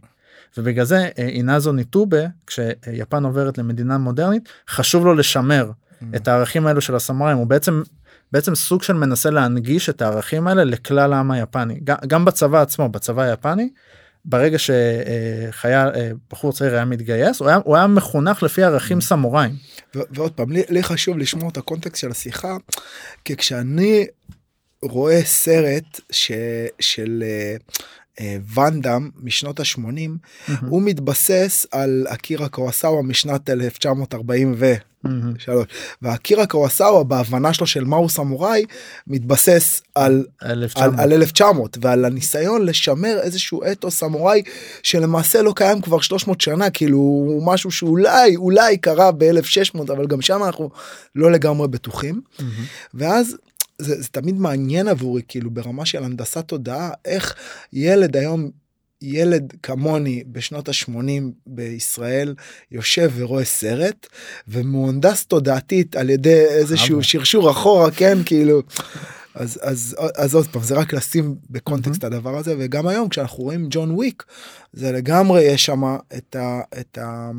ובגלל זה אה, אינזו ניטובה כשיפן עוברת למדינה מודרנית חשוב לו לשמר את הערכים האלו של הסמוראים הוא בעצם בעצם סוג של מנסה להנגיש את הערכים האלה לכלל העם היפני גם, גם בצבא עצמו בצבא היפני ברגע שחייל אה, בחור צעיר היה מתגייס הוא היה, הוא היה מחונך לפי ערכים סמוראים. ו- ועוד פעם לי, לי חשוב לשמור את הקונטקסט של השיחה כי כשאני רואה סרט ש, של אה, ואנדאם משנות ה-80 הוא מתבסס על אקירה קורסאווה משנת 1943 מהמם. ואקירה קורסאווה בהבנה שלו של מהו סמוראי מתבסס על 1900. על, על 1900 ועל הניסיון לשמר איזשהו אתוס סמוראי שלמעשה לא קיים כבר 300 שנה כאילו משהו שאולי אולי קרה ב-1600 אבל גם שם אנחנו לא לגמרי בטוחים מהמם. ואז זה, זה תמיד מעניין עבורי כאילו ברמה של הנדסת תודעה איך ילד היום ילד כמוני בשנות ה-80 בישראל יושב ורואה סרט ומהונדס תודעתית על ידי איזשהו. שרשור אחורה כן כאילו אז אז אז עוד פעם זה רק לשים בקונטקסט הדבר הזה וגם היום כשאנחנו רואים ג'ון וויק זה לגמרי יש שם את ה... את ה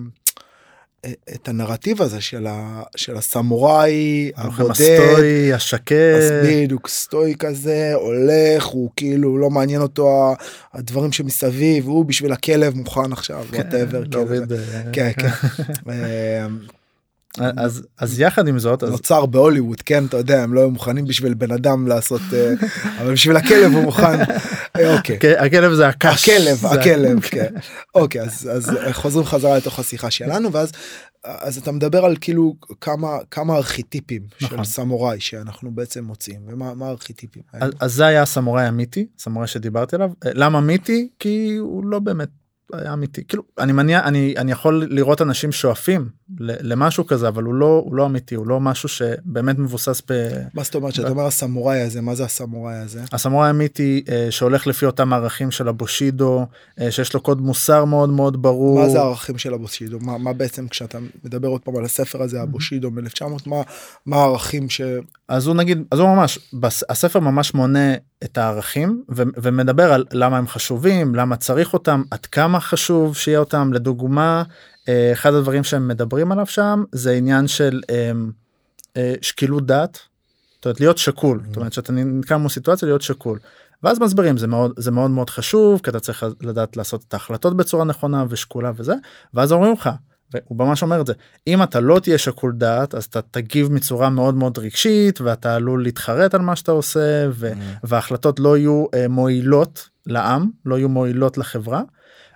את הנרטיב הזה של, ה, של הסמוראי הבודד, הסטואי, השקט, בדיוק סטואי כזה הולך הוא כאילו לא מעניין אותו הדברים שמסביב הוא בשביל הכלב מוכן עכשיו כן, whatever, כן, כן. אז אז יחד עם זאת אז נוצר בהוליווד כן אתה יודע הם לא היו מוכנים בשביל בן אדם לעשות אה, אבל בשביל הכלב הוא מוכן. אה, אוקיי. הכלב זה הקש. הכלב הכלב כן. אוקיי אז אז חוזרים חזרה לתוך השיחה שלנו ואז אז אתה מדבר על כאילו כמה כמה ארכיטיפים נכון. של סמוראי שאנחנו בעצם מוצאים ומה הארכיטיפים אז, זה היה סמוראי אמיתי סמוראי שדיברתי עליו. למה מיתי כי הוא לא באמת היה אמיתי כאילו אני מניע אני אני יכול לראות אנשים שואפים למשהו כזה אבל הוא לא הוא לא אמיתי הוא לא משהו שבאמת מבוסס ב... מה זאת אומרת שאתה אומר הסמוראי הזה מה זה הסמוראי הזה? הסמוראי האמיתי אה, שהולך לפי אותם ערכים של הבושידו אה, שיש לו קוד מוסר מאוד מאוד ברור. מה זה הערכים של הבושידו מה, מה בעצם כשאתה מדבר עוד פעם על הספר הזה הבושידו מ-1900 מה מה הערכים ש... אז הוא נגיד אז הוא ממש הספר ממש מונה את הערכים ו- ומדבר על למה הם חשובים למה צריך אותם עד כמה חשוב שיהיה אותם לדוגמה אה, אחד הדברים שהם מדברים עליו שם זה עניין של אה, אה, שקילות דעת. זאת אומרת להיות שקול זאת אומרת שאתה נקרא מול סיטואציה להיות שקול. ואז מסבירים זה מאוד זה מאוד מאוד חשוב כי אתה צריך לדעת לעשות את ההחלטות בצורה נכונה ושקולה וזה ואז אומרים לך והוא ממש אומר את זה אם אתה לא תהיה שקול דעת אז אתה תגיב מצורה מאוד מאוד רגשית ואתה עלול להתחרט על מה שאתה עושה ו- mm. וההחלטות לא יהיו uh, מועילות לעם לא יהיו מועילות לחברה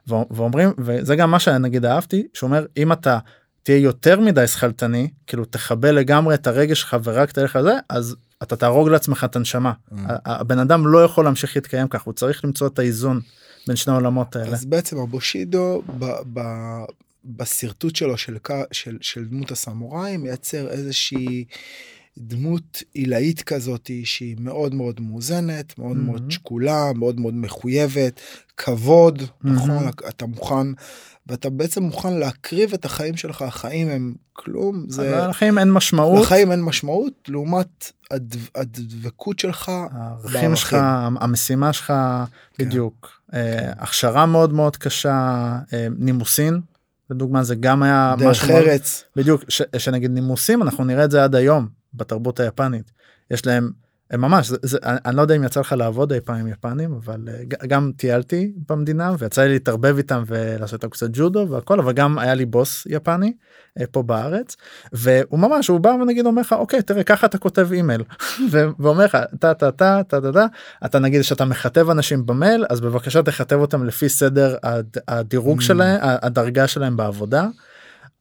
ואומרים וזה גם מה שנגיד אהבתי שאומר אם אתה תהיה יותר מדי שכלתני כאילו תכבה לגמרי את הרגש שלך ורק תלך לזה אז אתה תהרוג לעצמך את הנשמה mm. הבן אדם לא יכול להמשיך להתקיים כך הוא צריך למצוא את האיזון בין שני העולמות האלה. אז בעצם הבושידו ב, ב, בשרטוט שלו של, של, של דמות הסמוראי מייצר איזושהי דמות עילאית כזאת שהיא מאוד מאוד מאוזנת מאוד mm-hmm. מאוד שקולה מאוד מאוד מחויבת כבוד mm-hmm. נכון אתה מוכן ואתה בעצם מוכן להקריב את החיים שלך החיים הם כלום זה לחיים אין משמעות לחיים אין משמעות לעומת הדב, הדבקות שלך הערכים שלך המשימה שלך כן. בדיוק כן. הכשרה מאוד מאוד קשה אה, נימוסין לדוגמה זה גם היה דרך ארץ בדיוק ש, שנגיד נימוסים אנחנו נראה את זה עד היום בתרבות היפנית יש להם הם ממש זה, זה, אני לא יודע אם יצא לך לעבוד אי פעם עם יפנים אבל uh, גם טיילתי במדינה ויצא לי להתערבב איתם ולעשות איתם קצת ג'ודו והכל אבל גם היה לי בוס יפני uh, פה בארץ והוא ממש הוא בא ונגיד אומר לך אוקיי תראה ככה אתה כותב אימייל ואומר לך טה טה טה טה טה טה אתה נגיד שאתה מכתב אנשים במייל אז בבקשה תכתב אותם לפי סדר הד, הדירוג mm. שלהם הדרגה שלהם בעבודה.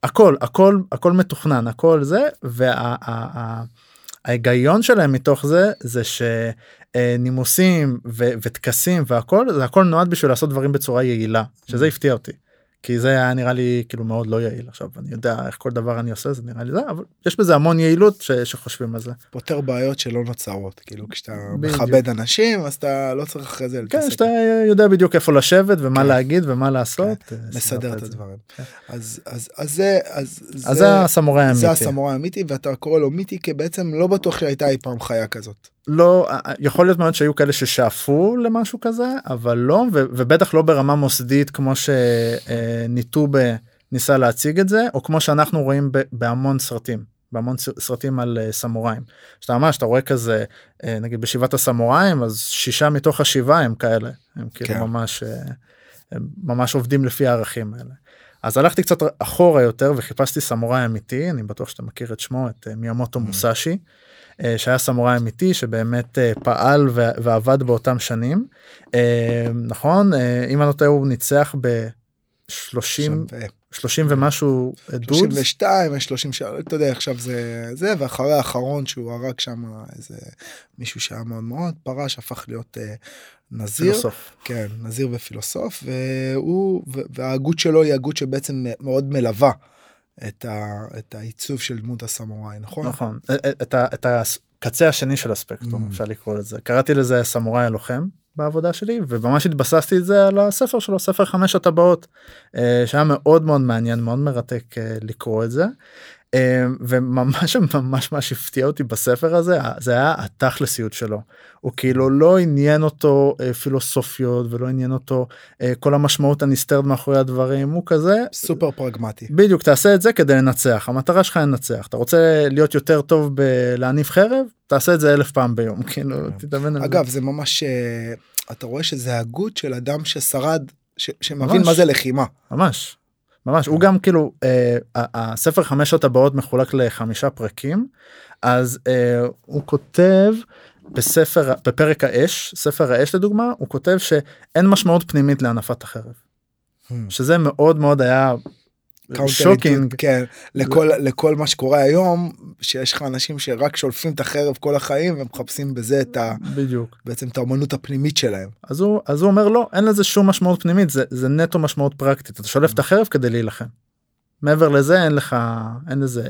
הכל הכל הכל מתוכנן הכל זה וה... ההיגיון שלהם מתוך זה זה שנימוסים וטקסים והכל זה הכל נועד בשביל לעשות דברים בצורה יעילה שזה. הפתיע אותי. כי זה היה נראה לי כאילו מאוד לא יעיל עכשיו אני יודע איך כל דבר אני עושה זה נראה לי זה אבל יש בזה המון יעילות ש, שחושבים על זה. פותר בעיות שלא נוצרות כאילו כשאתה מכבד אנשים אז אתה לא צריך אחרי זה כן שאתה יודע בדיוק איפה לשבת ומה כן. להגיד ומה לעשות כן. אה, מסדר את הדברים כן. אז אז אז זה אז אז זה הסמוראי האמיתי זה הסמוראי האמיתי ואתה קורא לו מיתי כי בעצם לא בטוח שהייתה אי פעם חיה כזאת. לא יכול להיות מאוד שהיו כאלה ששאפו למשהו כזה אבל לא ובטח לא ברמה מוסדית כמו שניטובה ניסה להציג את זה או כמו שאנחנו רואים בהמון סרטים בהמון סרטים על סמוראים שאתה ממש אתה רואה כזה נגיד בשבעת הסמוראים אז שישה מתוך השבעה הם כאלה הם כאילו כן. ממש הם ממש עובדים לפי הערכים האלה. אז הלכתי קצת אחורה יותר וחיפשתי סמוראי אמיתי אני בטוח שאתה מכיר את שמו את מיאמוטו mm. מוסאשי. אה, שהיה סמוראי אמיתי שבאמת אה, פעל ועבד באותם שנים אה, נכון אם אני לא טועה הוא ניצח ב 30 30 ומשהו דודס. 32 30 אתה יודע עכשיו זה זה ואחרי האחרון שהוא הרג שם איזה מישהו שהיה מאוד מאוד פרש הפך להיות נזיר פילוסוף. כן נזיר ופילוסוף והוא וההגות שלו היא הגות שבעצם מאוד מלווה. את, ה, את העיצוב של דמות הסמוראי נכון נכון את, ה, את הקצה השני של הספקטרום mm. אפשר לקרוא לזה קראתי לזה סמוראי הלוחם בעבודה שלי וממש התבססתי את זה על הספר שלו ספר חמש הטבעות אה, שהיה מאוד מאוד מעניין מאוד מרתק אה, לקרוא את זה. אה, וממש ממש ממש הפתיע אותי בספר הזה זה היה התכלסיות שלו. הוא כאילו לא עניין אותו אה, פילוסופיות ולא עניין אותו אה, כל המשמעות הנסתרת מאחורי הדברים הוא כזה סופר פרגמטי. בדיוק תעשה את זה כדי לנצח המטרה שלך לנצח. אתה רוצה להיות יותר טוב בלהניף חרב? תעשה את זה אלף פעם ביום כאילו תתאמן אגב זה ממש אתה רואה שזה הגות של אדם ששרד שמבין מה זה לחימה. ממש. ממש הוא גם כאילו אה, הספר חמש שעות הבאות מחולק לחמישה פרקים אז אה, הוא כותב בספר בפרק האש ספר האש לדוגמה הוא כותב שאין משמעות פנימית להנפת החרב. Hmm. שזה מאוד מאוד היה שוקינג כן. לכל לכל מה שקורה היום שיש לך אנשים שרק שולפים את החרב כל החיים ומחפשים בזה את ה... בדיוק. בעצם את האמנות הפנימית שלהם. אז הוא אז הוא אומר לא אין לזה שום משמעות פנימית זה זה נטו משמעות פרקטית אתה שולף את החרב כדי להילחם. מעבר לזה אין לך אין לזה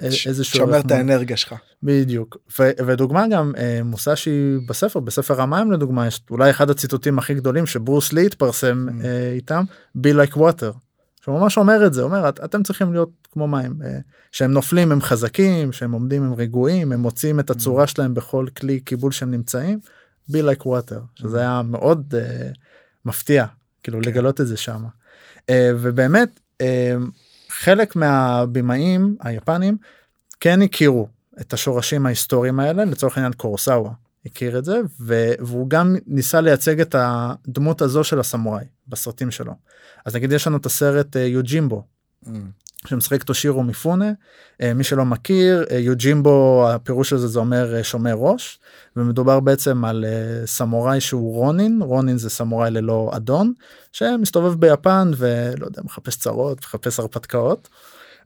איזה שומר את האנרגיה שלך. בדיוק. ו, ודוגמה גם אה, מוסשי בספר בספר המים לדוגמה יש אולי אחד הציטוטים הכי גדולים שברוס לי התפרסם mm. אה, איתם be like water שהוא ממש אומר את זה אומר את, אתם צריכים להיות כמו מים אה, שהם נופלים הם חזקים שהם עומדים הם רגועים הם מוצאים את הצורה שלהם בכל כלי קיבול שהם נמצאים be like water. שזה היה מאוד uh, מפתיע כאילו כן. לגלות את זה שם uh, ובאמת uh, חלק מהבימאים היפנים כן הכירו את השורשים ההיסטוריים האלה לצורך העניין קורסאווה הכיר את זה והוא גם ניסה לייצג את הדמות הזו של הסמוראי בסרטים שלו. אז נגיד יש לנו את הסרט אה, יוג'ימבו. Mm. שמשחק תושירו מיפונה אה, מי שלא מכיר אה, יוג'ימבו הפירוש הזה זה אומר שומר ראש ומדובר בעצם על סמוראי שהוא רונין רונין זה סמוראי ללא אדון שמסתובב ביפן ולא יודע מחפש צרות מחפש הרפתקאות.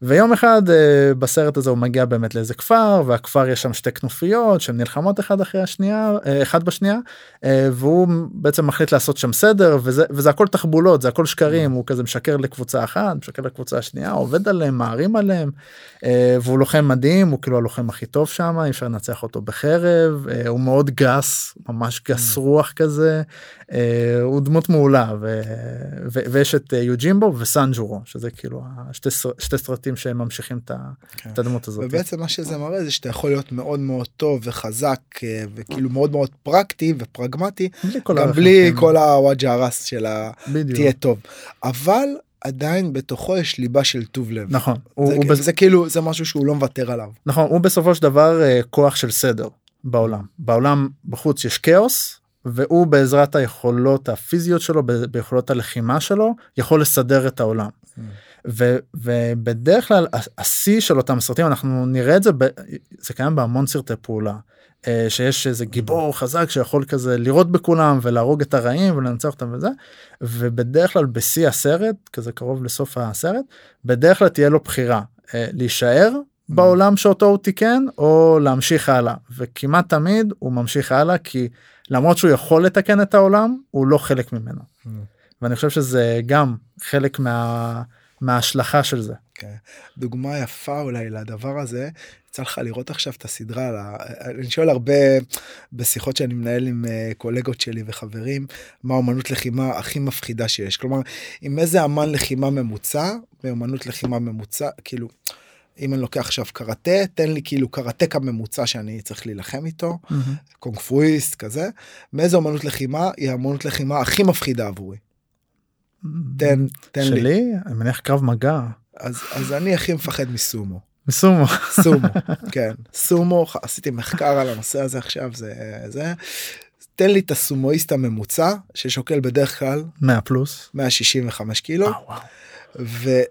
ויום אחד uh, בסרט הזה הוא מגיע באמת לאיזה כפר והכפר יש שם שתי כנופיות שהן נלחמות אחד אחרי השנייה uh, אחד בשנייה uh, והוא בעצם מחליט לעשות שם סדר וזה וזה הכל תחבולות זה הכל שקרים הוא כזה משקר לקבוצה אחת משקר לקבוצה השנייה עובד עליהם מערים עליהם והוא לוחם מדהים הוא כאילו הלוחם הכי טוב שם אי אפשר לנצח אותו בחרב הוא מאוד גס ממש גס mm. רוח כזה הוא דמות מעולה ו, ו, ויש את יוג'ימבו וסנג'ורו שזה כאילו שתי, שתי סרטים. סרטים שהם ממשיכים את, כן. את הדמות הזאת. ובעצם מה שזה מראה זה שאתה יכול להיות מאוד מאוד טוב וחזק אה, וכאילו מאוד מאוד פרקטי ופרגמטי בלי כל גם בלי כל הוואג'ה הרס של ה... בדיוק. תהיה טוב אבל עדיין בתוכו יש ליבה של טוב לב נכון זה, הוא, הוא בס... זה כאילו זה משהו שהוא לא מוותר עליו נכון הוא בסופו של דבר אה, כוח של סדר בעולם בעולם בחוץ יש כאוס והוא בעזרת היכולות הפיזיות שלו ביכולות הלחימה שלו יכול לסדר את העולם. Mm. ו, ובדרך כלל השיא של אותם סרטים אנחנו נראה את זה ב, זה קיים בהמון סרטי פעולה אה, שיש איזה גיבור חזק שיכול כזה לירות בכולם ולהרוג את הרעים ולנצח אותם וזה ובדרך כלל בשיא הסרט כזה קרוב לסוף הסרט בדרך כלל תהיה לו בחירה אה, להישאר mm. בעולם שאותו הוא תיקן או להמשיך הלאה וכמעט תמיד הוא ממשיך הלאה כי למרות שהוא יכול לתקן את העולם הוא לא חלק ממנו. Mm. ואני חושב שזה גם חלק מה. מההשלכה של זה. Okay. כן. דוגמה יפה אולי לדבר הזה, יצא לך לראות עכשיו את הסדרה, לה... אני שואל הרבה בשיחות שאני מנהל עם אה, קולגות שלי וחברים, מה אומנות לחימה הכי מפחידה שיש. כלומר, עם איזה אמן לחימה ממוצע, באמנות לחימה ממוצע, כאילו, אם אני לוקח עכשיו קראטה, תן לי כאילו קראטקה ממוצע שאני צריך להילחם איתו, mm-hmm. קונגפואיסט כזה, מאיזה אמנות לחימה היא האמנות לחימה הכי מפחידה עבורי. תן, תן שלי? לי. שלי? אני מניח קרב מגע. אז, אז אני הכי מפחד מסומו. מסומו. סומו, כן. סומו, עשיתי מחקר על הנושא הזה עכשיו, זה זה. תן לי את הסומואיסט הממוצע ששוקל בדרך כלל 100 פלוס 165 קילו. וואו, וואו.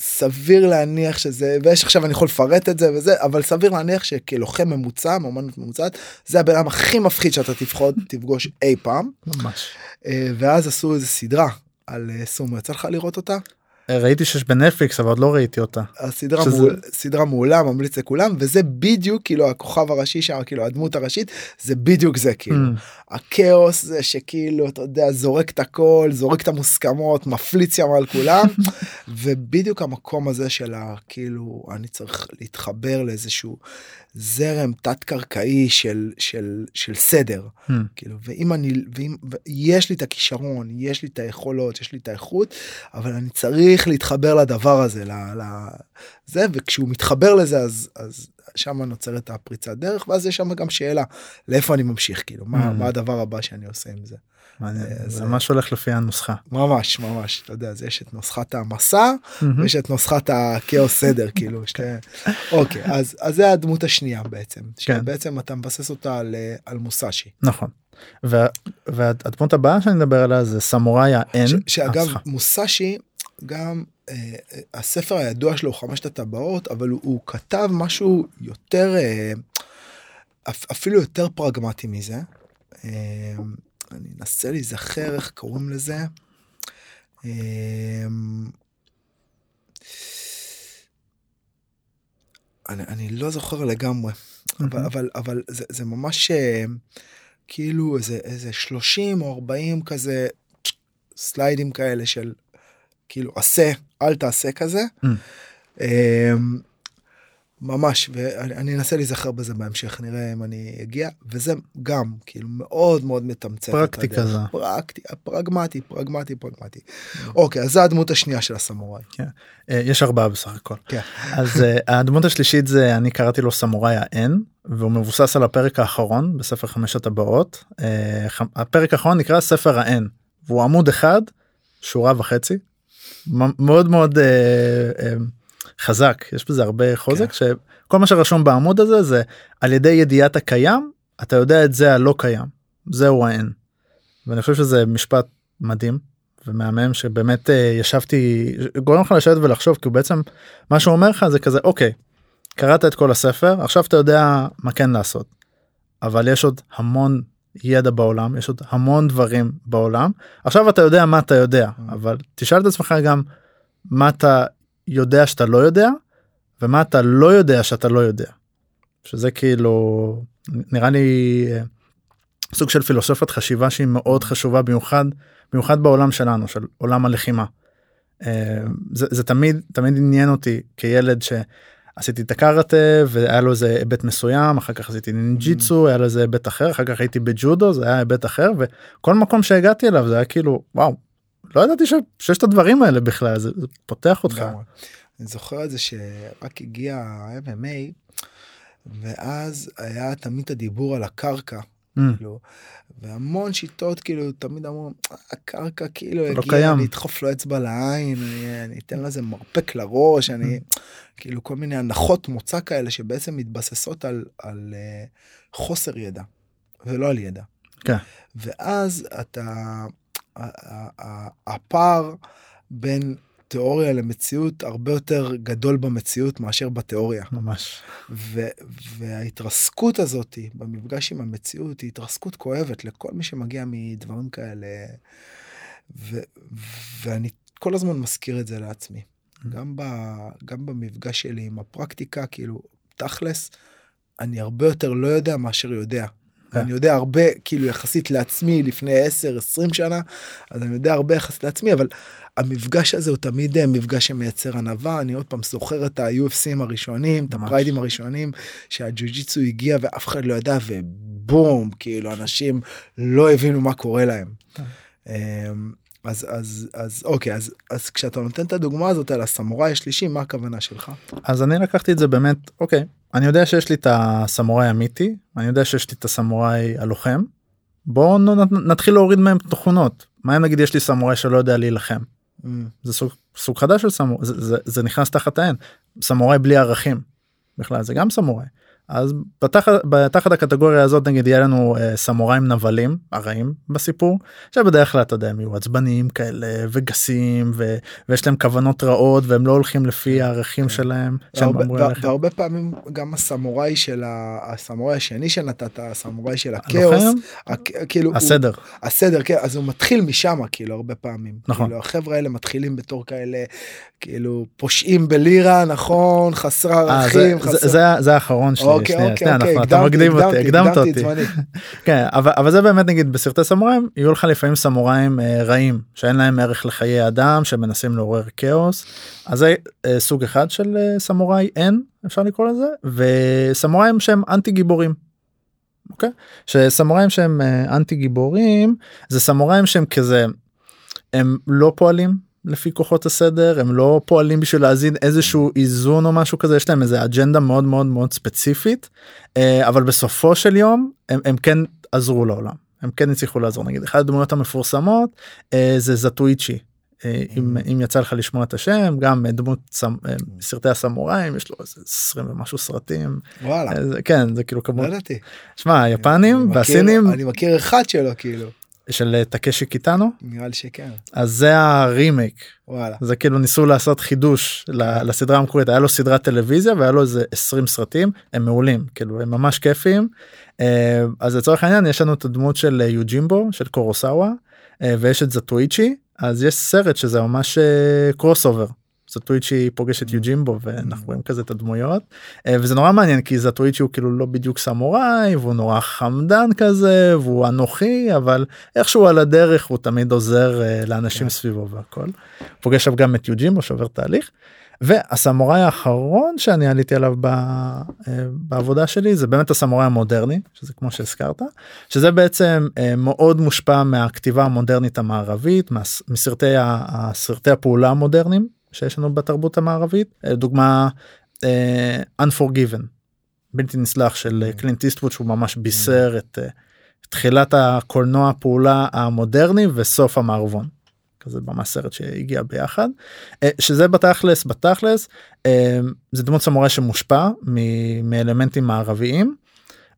וסביר להניח שזה ויש עכשיו אני יכול לפרט את זה וזה אבל סביר להניח שכלוחם ממוצע מאמנות ממוצעת זה הבן אדם הכי מפחיד שאתה תפחוד תפגוש אי פעם. ממש. אה, ואז עשו איזה סדרה על אה, סומו יצא לך לראות אותה? ראיתי שיש בנטפליקס אבל עוד לא ראיתי אותה. הסדרה שזה... מול, סדרה מעולה ממליץ לכולם וזה בדיוק כאילו הכוכב הראשי שם כאילו הדמות הראשית זה בדיוק זה כאילו mm. הכאוס זה שכאילו אתה יודע זורק את הכל זורק את המוסכמות מפליץ ים על כולם ובדיוק המקום הזה של כאילו אני צריך להתחבר לאיזשהו זרם תת קרקעי של של של סדר mm. כאילו ואם אני ואם יש לי את הכישרון יש לי את היכולות יש לי את האיכות אבל אני צריך. צריך להתחבר לדבר הזה, ל, ל, זה, וכשהוא מתחבר לזה אז, אז שם נוצרת הפריצת דרך, ואז יש שם גם שאלה, לאיפה אני ממשיך, כאילו, מה, Mm. מה הדבר הבא שאני עושה עם זה. אה, זה זה- ממש הולך לפי הנוסחה. ממש, ממש, אתה יודע, אז יש את נוסחת המסע, ויש את נוסחת הכאוס סדר, כאילו, שתי... אוקיי, אז, אז זה הדמות השנייה בעצם, כן. שבעצם אתה מבסס אותה על, אה, מוסאשי. נכון. וה- והדמות הבאה שאני מדבר עליה זה סמוראי האן. שאגב. מוסאשי, גם אה, אה, הספר הידוע שלו חמשת הטבעות, אבל הוא, הוא כתב משהו יותר, אה, אפ, אפילו יותר פרגמטי מזה. אה, אני אנסה להיזכר איך קוראים לזה. אה, אני, אני לא זוכר לגמרי, אבל, מהמם. אבל, אבל זה, זה ממש אה, כאילו איזה, איזה 30 או 40 כזה סליידים כאלה של כאילו עשה, אל תעשה כזה. Mm. אמ, ממש, ואני אני אנסה להיזכר בזה בהמשך, נראה אם אני אגיע, וזה גם כאילו מאוד מאוד מתמצת. את פרקטי הדרך. כזה. פרקטי, פרגמטי, פרגמטי, פרגמטי. אוקיי, אז זו הדמות השנייה של הסמוראי. אה, יש ארבעה בסך הכל. כן. אז אה, הדמות השלישית זה אני קראתי לו סמוראי האן והוא מבוסס על הפרק האחרון בספר חמש הטבעות. אה, הפרק האחרון נקרא ספר האן והוא עמוד אחד שורה וחצי. מאוד מאוד אה, אה, חזק. יש בזה הרבה חוזק שכל מה שרשום בעמוד הזה זה על ידי ידיעת הקיים אתה יודע את זה הלא קיים. זהו האן. ואני חושב שזה משפט מדהים ומהמם שבאמת אה, ישבתי גורם לך לשבת ולחשוב כי הוא בעצם מה שהוא אומר לך זה כזה אוקיי קראת את כל הספר עכשיו אתה יודע מה כן לעשות. אבל יש עוד המון ידע בעולם יש עוד המון דברים בעולם עכשיו אתה יודע מה אתה יודע אבל תשאל את עצמך גם מה אתה יודע שאתה לא יודע ומה אתה לא יודע שאתה לא יודע. שזה כאילו נראה לי אה, סוג של פילוסופת חשיבה שהיא מאוד חשובה במיוחד במיוחד בעולם שלנו של עולם הלחימה. אה, זה, זה תמיד תמיד עניין אותי כילד שעשיתי את הקארטה והיה לו איזה היבט מסוים אחר כך עשיתי נינג'יצו היה לו איזה היבט אחר אחר כך הייתי בג'ודו זה היה היבט אחר וכל מקום שהגעתי אליו זה היה כאילו וואו לא ידעתי ש, שיש את הדברים האלה בכלל זה, זה פותח אותך. אני זוכר את זה שרק הגיע ה-MMA, ואז היה תמיד הדיבור על הקרקע. Mm, כאילו, והמון שיטות כאילו תמיד אמרו הקרקע כאילו לא הגיע קיים. אני אדחוף לו אצבע לעין אני, אני אתן לזה מרפק לראש אני כאילו כל מיני הנחות מוצא כאלה שבעצם מתבססות על, על uh, חוסר ידע ולא על ידע. כן. ואז אתה הפער בין תיאוריה למציאות הרבה יותר גדול במציאות מאשר בתיאוריה. ממש. ו- וההתרסקות הזאת במפגש עם המציאות היא התרסקות כואבת לכל מי שמגיע מדברים כאלה. ו- ואני כל הזמן מזכיר את זה לעצמי. גם, ב- גם במפגש שלי עם הפרקטיקה, כאילו, תכלס, אני הרבה יותר לא יודע מאשר יודע. כן. אני יודע הרבה, כאילו, יחסית לעצמי לפני 10-20 שנה, אז אני יודע הרבה יחסית לעצמי, אבל המפגש הזה הוא תמיד אה, מפגש שמייצר ענווה. אני עוד פעם זוכר את ה-UFCים הראשונים, את. הפריידים הראשונים, שהג'ו-ג'יצו הגיע ואף אחד לא ידע, ובום, כאילו, אנשים לא הבינו מה קורה להם. אמ, אז אז אז אוקיי אז אז כשאתה נותן את הדוגמה הזאת על הסמוראי השלישי מה הכוונה שלך? אז אני לקחתי את זה באמת אוקיי אני יודע שיש לי את הסמוראי המיתי אני יודע שיש לי את הסמוראי הלוחם. בואו נתחיל להוריד מהם תכונות מה אם נגיד יש לי סמוראי שלא יודע להילחם זה סוג, סוג חדש של סמוראי זה, זה, זה נכנס תחת העין סמוראי בלי ערכים. בכלל זה גם סמוראי אז בתחת, בתחת הקטגוריה הזאת נגיד יהיה לנו אה, סמוראים נבלים הרעים בסיפור. שבדרך כלל אתה יודע הם יהיו עצבניים כאלה וגסים ו, ויש להם כוונות רעות והם לא הולכים לפי הערכים שלהם שהם והרבה- פעמים גם הסמוראי של ה- הסמוראי השני שנתת הסמוראי של הכאוס הכ- כאילו הוא- הסדר. הסדר כן אז הוא מתחיל משם כאילו הרבה פעמים. נכון. כאילו החברה האלה מתחילים בתור כאלה כאילו פושעים בלירה נכון? חסר אה, זה, ערכים זה, חסר- זה, זה האחרון שלי אוקיי שנייה, אוקיי שנייה, אוקיי אנחנו- אתה מקדים אותי הקדמת אותי. כן אבל אבל זה באמת נגיד בסרטי סמוראים יהיו לך לפעמים סמוראים אה, רעים שאין להם ערך לחיי אדם שמנסים לעורר כאוס אז זה אה, סוג אחד של אה, סמוראי אין אפשר לקרוא לזה וסמוראים שהם אנטי גיבורים. אוקיי? שסמוראים שהם אה, אנטי גיבורים זה סמוראים שהם כזה הם לא פועלים לפי כוחות הסדר הם לא פועלים בשביל להזין איזשהו איזון או משהו כזה יש להם איזה אג'נדה מאוד מאוד מאוד ספציפית אה, אבל בסופו של יום הם, הם כן עזרו לעולם. הם כן הצליחו לעזור. נגיד אחת הדמויות המפורסמות אה, זה זטואיצ'י. אה, אם, אם יצא לך לשמוע את השם גם דמות סמ, סרטי הסמוראים יש לו איזה 20 ומשהו סרטים. וואלה. זה, כן זה כאילו לא כמות ידעתי. שמע היפנים והסינים אני מכיר אחד שלו כאילו. של אה, טקשי קיטאנו נראה לי שכן. אז זה הרימייק. וואלה. זה כאילו ניסו לעשות חידוש ל- לסדרה המקורית. היה לו סדרת טלוויזיה והיה לו איזה 20 סרטים. הם מעולים כאילו הם ממש כיפים אה, אז לצורך העניין יש לנו את הדמות של אה, יוג'ימבו של קורוסאווה אה, ויש את זטואיצ'י. אז יש סרט שזה ממש crossover. זטואיצ'י פוגש את יוג'ימבו ואנחנו רואים כזה את הדמויות אה, וזה נורא מעניין כי זטואיצ'י הוא כאילו לא בדיוק סמוראי והוא נורא חמדן כזה והוא אנוכי אבל איכשהו על הדרך הוא תמיד עוזר אה, לאנשים כן. סביבו והכל. פוגש שם גם את יוג'ימבו שעובר תהליך. והסמוראי האחרון שאני עליתי עליו ב, אה, בעבודה שלי זה באמת הסמוראי המודרני שזה כמו שהזכרת שזה בעצם מאוד מושפע מהכתיבה המודרנית המערבית מסרטי הסרטי הפעולה המודרניים שיש לנו בתרבות המערבית אה, דוגמה אה, Unforgiven בלתי נסלח של אה, קלינט איסטווד שהוא ממש בישר את אה, תחילת הקולנוע הפעולה המודרני וסוף המערבון. כזה ממש סרט שהגיע ביחד שזה בתכלס בתכלס זה דמות סמוראי שמושפע מ- מאלמנטים מערביים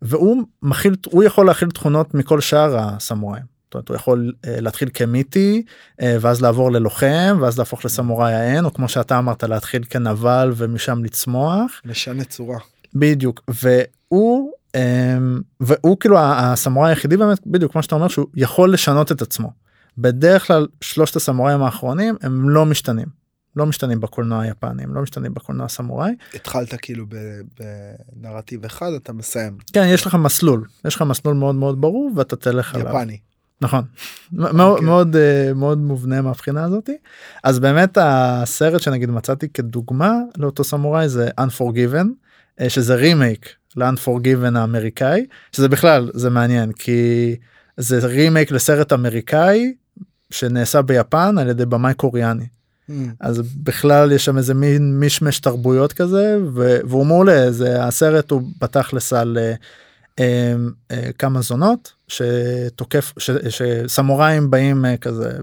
והוא מכיל הוא יכול להכיל תכונות מכל שאר הסמוראים. זאת אומרת, הוא יכול אה, להתחיל כמיתי אה, ואז לעבור ללוחם ואז להפוך לסמוראי האין או כמו שאתה אמרת להתחיל כנבל ומשם לצמוח משנה צורה. בדיוק והוא אמ, והוא כאילו הסמוראי היחידי באמת בדיוק כמו שאתה אומר שהוא יכול לשנות את עצמו. בדרך כלל שלושת הסמוראים האחרונים הם לא משתנים. לא משתנים בקולנוע היפני הם לא משתנים בקולנוע הסמוראי. התחלת כאילו בנרטיב אחד אתה מסיים. כן יש לך מסלול יש לך מסלול מאוד מאוד ברור ואתה תלך עליו. יפני. נכון. מאוד אוקיי. מאוד אה, מאוד מובנה מהבחינה הזאתי אז באמת הסרט שנגיד מצאתי כדוגמה לאותו סמוראי זה Unforgiven אה, שזה רימייק ל-Unforgiven האמריקאי שזה בכלל זה מעניין כי זה רימייק לסרט אמריקאי שנעשה ביפן על ידי במאי קוריאני Mm, אז בכלל יש שם איזה מין מישמש תרבויות כזה ו- והוא מעולה זה הסרט הוא בתכלס על אה, כמה זונות שתוקף ש- שסמוראים באים אה, כזה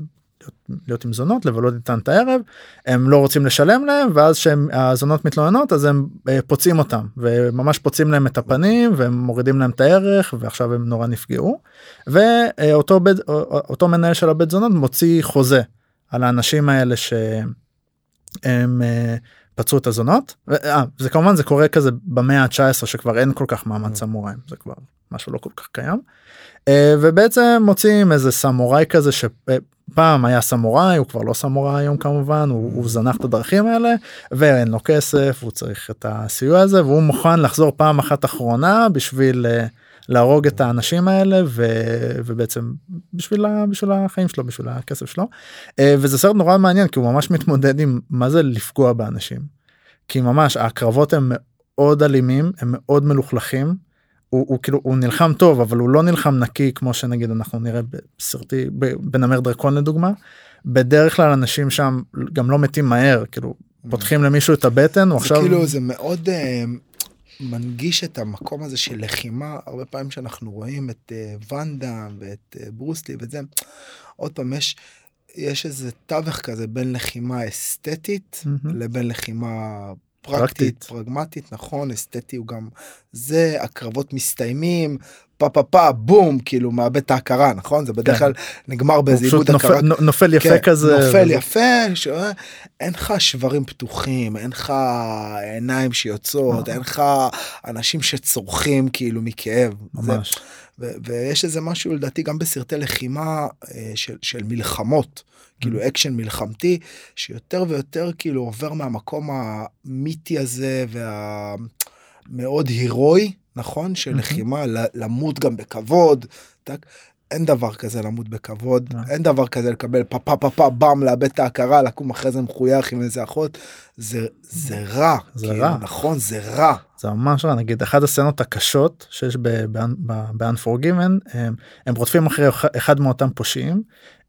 להיות, עם זונות לבלות איתן את הערב הם לא רוצים לשלם להם ואז שהזונות מתלוננות אז הם אה, פוצעים אותם וממש פוצעים להם את הפנים והם מורידים להם את הערך ועכשיו הם נורא נפגעו. ואותו בית אותו מנהל של הבית זונות מוציא חוזה על האנשים האלה שהם אה, פצעו את הזונות. ו- אה, זה כמובן זה קורה כזה במאה ה-19 שכבר אין כל כך מעמד סמוראים זה כבר משהו לא כל כך קיים. אה, ובעצם מוצאים איזה סמוראי כזה שפעם היה סמוראי הוא כבר לא סמוראי היום כמובן הוא, הוא זנח את הדרכים האלה ואין לו כסף הוא צריך את הסיוע הזה והוא מוכן לחזור פעם אחת אחרונה בשביל אה, להרוג את האנשים האלה ו, ובעצם בשביל, ה, בשביל החיים שלו בשביל הכסף שלו אה, וזה סרט נורא מעניין כי הוא ממש מתמודד עם מה זה לפגוע באנשים. כי ממש הקרבות הם מאוד אלימים הם מאוד מלוכלכים. הוא, הוא כאילו הוא נלחם טוב אבל הוא לא נלחם נקי כמו שנגיד אנחנו נראה בסרטי בנמר דרקון לדוגמה. בדרך כלל אנשים שם גם לא מתים מהר כאילו פותחים למישהו את הבטן הוא עכשיו כאילו זה מאוד אה, מנגיש את המקום הזה של לחימה הרבה פעמים שאנחנו רואים את אה, ואנדה ואת אה, ברוסלי וזה עוד פעם יש יש איזה תווך כזה בין לחימה אסתטית מהמם. לבין לחימה פרקטית. פרקטית פרגמטית נכון אסתטי הוא גם זה הקרבות מסתיימים פה פה פה בום כאילו מאבד את ההכרה נכון זה בדרך כן. כלל נגמר הוא באיזה עיבוד הכרה נופל, יפה כן, כזה. נופל יפה, ש... אין לך שברים פתוחים, אין לך עיניים שיוצאות, אה. אין לך אנשים שצורכים כאילו מכאב. זה- ממש. ו- ויש איזה משהו לדעתי גם בסרטי לחימה אה, של, של מלחמות, כאילו ממ. אקשן מלחמתי, שיותר ויותר כאילו עובר מהמקום המיתי הזה והמאוד הירואי, נכון? של. לחימה, למות גם בכבוד. טק, אין דבר כזה למות בכבוד, אה. אין דבר כזה לקבל פה פה פה פה באם, לאבד את ההכרה, לקום אחרי זה מחוייך עם איזה אחות, זה, זה רע. זה כאילו, רע. נכון, זה רע. זה ממש רע נגיד אחת הסצנות הקשות שיש ב-Unforgiven הם, הם רודפים אחרי אח- אחד מאותם פושעים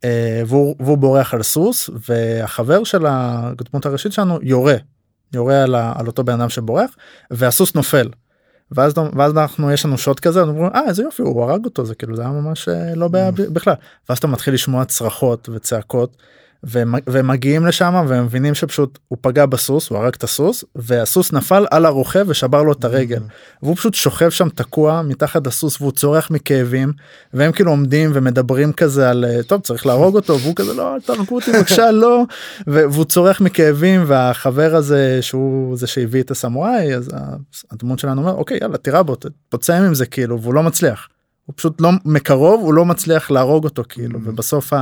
אה, והוא, והוא בורח על סוס והחבר של הדמות הראשית שלנו יורה יורה על, ה, על אותו בן אדם שבורח והסוס נופל. ואז, ואז אנחנו יש לנו שוט כזה אומרים אה איזה יופי הוא הרג אותו זה כאילו זה היה ממש אה, לא בעיה ב- בכלל. ואז אתה מתחיל לשמוע צרחות וצעקות והם והם מגיעים לשם והם מבינים שפשוט הוא פגע בסוס הוא הרג את הסוס והסוס נפל על הרוכב ושבר לו את הרגל והוא פשוט שוכב שם תקוע מתחת הסוס והוא צורח מכאבים והם כאילו עומדים ומדברים כזה על אה, טוב צריך להרוג אותו והוא כזה לא אל תהרגו אותי בבקשה לא והוא צורח מכאבים והחבר הזה שהוא זה שהביא את הסמוראי אז הדמות שלנו אומר אוקיי יאללה תירה בו תוצא עם זה כאילו והוא לא מצליח. הוא פשוט לא מקרוב הוא לא מצליח להרוג אותו כאילו Mm. ובסוף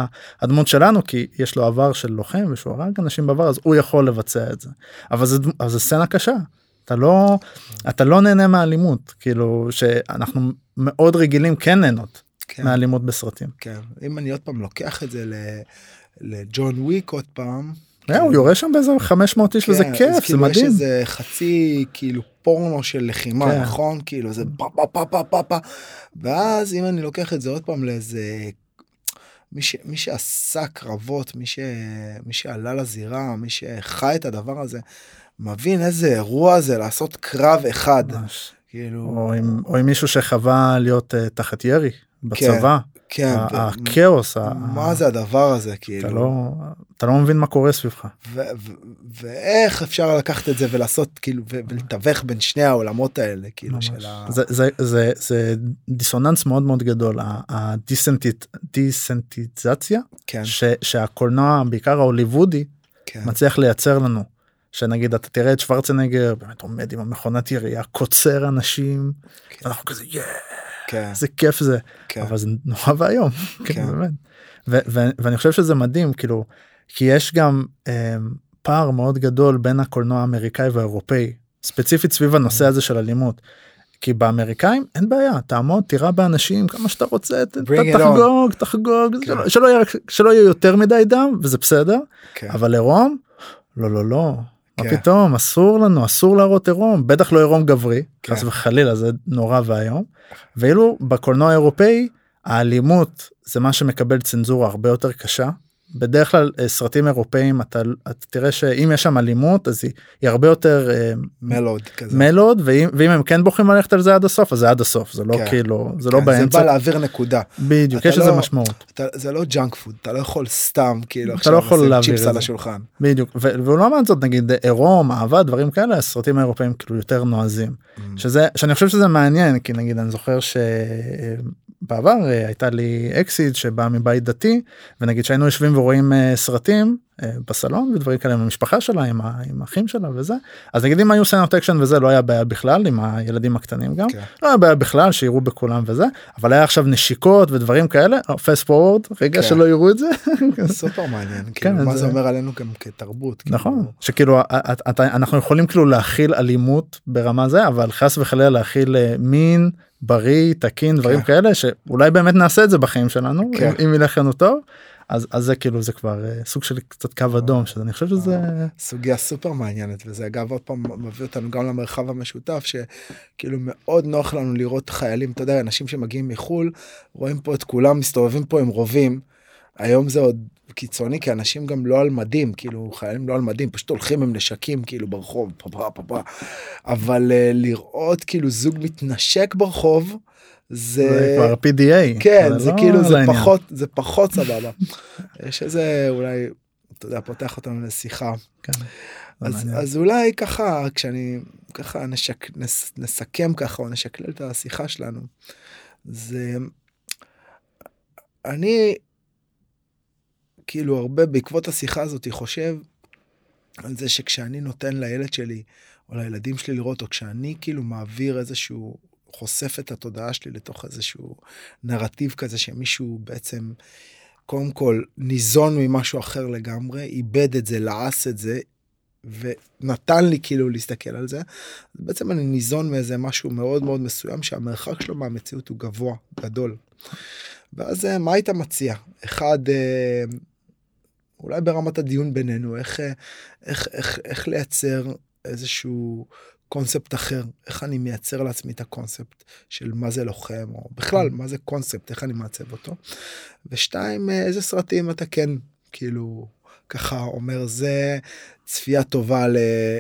הדמות שלנו כי יש לו עבר של לוחם ושהוא הרג אנשים בעבר אז הוא יכול לבצע את זה אבל זה זה סצנה קשה אתה לא אתה לא נהנה מהאלימות כאילו שאנחנו מאוד רגילים כן ליהנות כן. מאלימות בסרטים. כן, אם אני עוד פעם לוקח את זה לג'ון וויק עוד פעם. אה, הוא יורה שם באיזה 500 איש וזה כן, אז כיף זה כאילו יש מדהים. איזה חצי כאילו פורנו של לחימה כן. נכון כאילו זה פה פה פה פה פה פה ואז אם אני לוקח את זה עוד פעם לאיזה מי, ש, מי שעשה קרבות מי, ש, מי שעלה לזירה מי שחי את הדבר הזה מבין איזה אירוע זה לעשות קרב אחד ממש. כאילו או עם או עם מישהו שחווה להיות אה, תחת ירי בצבא כן ו- הכאוס מה זה הדבר הזה אתה כאילו לא אתה לא מבין מה קורה סביבך. ואיך אפשר לקחת את זה ולעשות כאילו ולתווך בין שני העולמות האלה כאילו. של ה... זה, דיסוננס מאוד מאוד גדול הדיסנטיזציה כן שהקולנוע בעיקר ההוליוודי כן מצליח לייצר לנו. שנגיד אתה תראה את שוורצנגר באמת עומד עם המכונת ירייה קוצר אנשים כן. ואנחנו כזה "יא, כן איזה כיף זה כן אבל זה נורא ואיום כן. כן, באמת. ו- ו- ואני חושב שזה מדהים כאילו כי יש גם אה, פער מאוד גדול בין הקולנוע האמריקאי והאירופאי ספציפית סביב הנושא הזה של אלימות. כי באמריקאים אין בעיה תעמוד תירה באנשים כמה שאתה רוצה ת- ת- Bring it on. תחגוג תחגוג כן. שלא- שלא יהיה שלא יהיה יותר מדי דם וזה בסדר כן אבל עירום לא לא לא. מה כן. פתאום אסור לנו אסור להראות עירום בטח לא עירום גברי כן. חס וחלילה זה נורא ואיום ואילו בקולנוע האירופאי האלימות זה מה שמקבל צנזורה הרבה יותר קשה. בדרך כלל אה, סרטים אירופאים אתה, אתה תראה שאם יש שם אלימות אז היא, היא הרבה יותר אה, mellowed כזה. mellowed ואם, ואם הם כן בוחרים ללכת על זה עד הסוף אז זה עד הסוף זה לא כן. כאילו זה כן, לא זה באמצע. בא להעביר נקודה. בדיוק יש לזה לא- משמעות. אתה, זה לא junk food אתה לא יכול סתם כאילו אתה לא יכול להעביר צ'יפס על זה. השולחן. בדיוק ולעומת זאת נגיד עירום אהבה דברים כאלה הסרטים האירופאים כאילו יותר נועזים. שזה שאני חושב שזה מעניין כי נגיד אני זוכר שבעבר אה, הייתה לי אקסית שבאה מבית דתי ונגיד שהיינו יושבים ורואים אה, סרטים אה, בסלון ודברים כאלה עם המשפחה שלה עם, ה- עם האחים שלה וזה אז נגיד אם היו סצנות אקשן וזה לא היה בעיה בכלל עם הילדים הקטנים גם כן. לא היה בעיה בכלל שיראו בכולם וזה אבל היה עכשיו נשיקות ודברים כאלה fast forward רגע כן. שלא יראו את זה סופר מעניין כאילו כן, מה זה- זה אומר עלינו גם כתרבות כאילו. נכון שכאילו ה- אתה- אנחנו יכולים כאילו להכיל אלימות ברמה זה אבל חס וחלילה להכיל מין בריא תקין דברים כן. כאלה שאולי באמת נעשה את זה בחיים שלנו כן. אם- אם ילך לנו טוב אז אז זה כאילו זה כבר אה, סוג של קצת קו אדום שאני חושב שזה סוגיה סופר מעניינת וזה אגב עוד פעם מביא אותנו גם למרחב המשותף שכאילו מאוד נוח לנו לראות חיילים אתה יודע אנשים שמגיעים מחול רואים פה את כולם מסתובבים פה עם רובים. היום זה עוד קיצוני כי אנשים גם לא על מדים כאילו חיילים לא על מדים פשוט הולכים עם נשקים כאילו ברחוב פה פה אבל uh, לראות כאילו זוג מתנשק ברחוב זה, זה כבר PDA כן זה לא כאילו זה לעניין. פחות זה פחות סבבה. יש איזה אולי אתה יודע פותח אותנו לשיחה כן, זה אז. אז אולי ככה כשאני ככה נשק, נס, נסכם ככה או נשקלל את השיחה שלנו זה אני כאילו הרבה בעקבות השיחה הזאת חושב על זה שכשאני נותן לילד שלי או לילדים שלי לראות או כשאני כאילו מעביר איזשהו חושף את התודעה שלי לתוך איזשהו נרטיב כזה שמישהו בעצם קודם כל ניזון ממשהו אחר לגמרי איבד את זה לעס את זה ונתן לי כאילו להסתכל על זה. בעצם אני ניזון מאיזה משהו מאוד מאוד מסוים שהמרחק שלו מהמציאות הוא גבוה גדול. ואז אה, מה היית מציע אחד אה, אולי ברמת הדיון בינינו איך איך איך איך לייצר איזשהו קונספט אחר? איך אני מייצר לעצמי את הקונספט של מה זה לוחם או בכלל מה זה קונספט? איך אני מעצב אותו. ושתיים איזה סרטים אתה כן כאילו ככה אומר זה צפייה טובה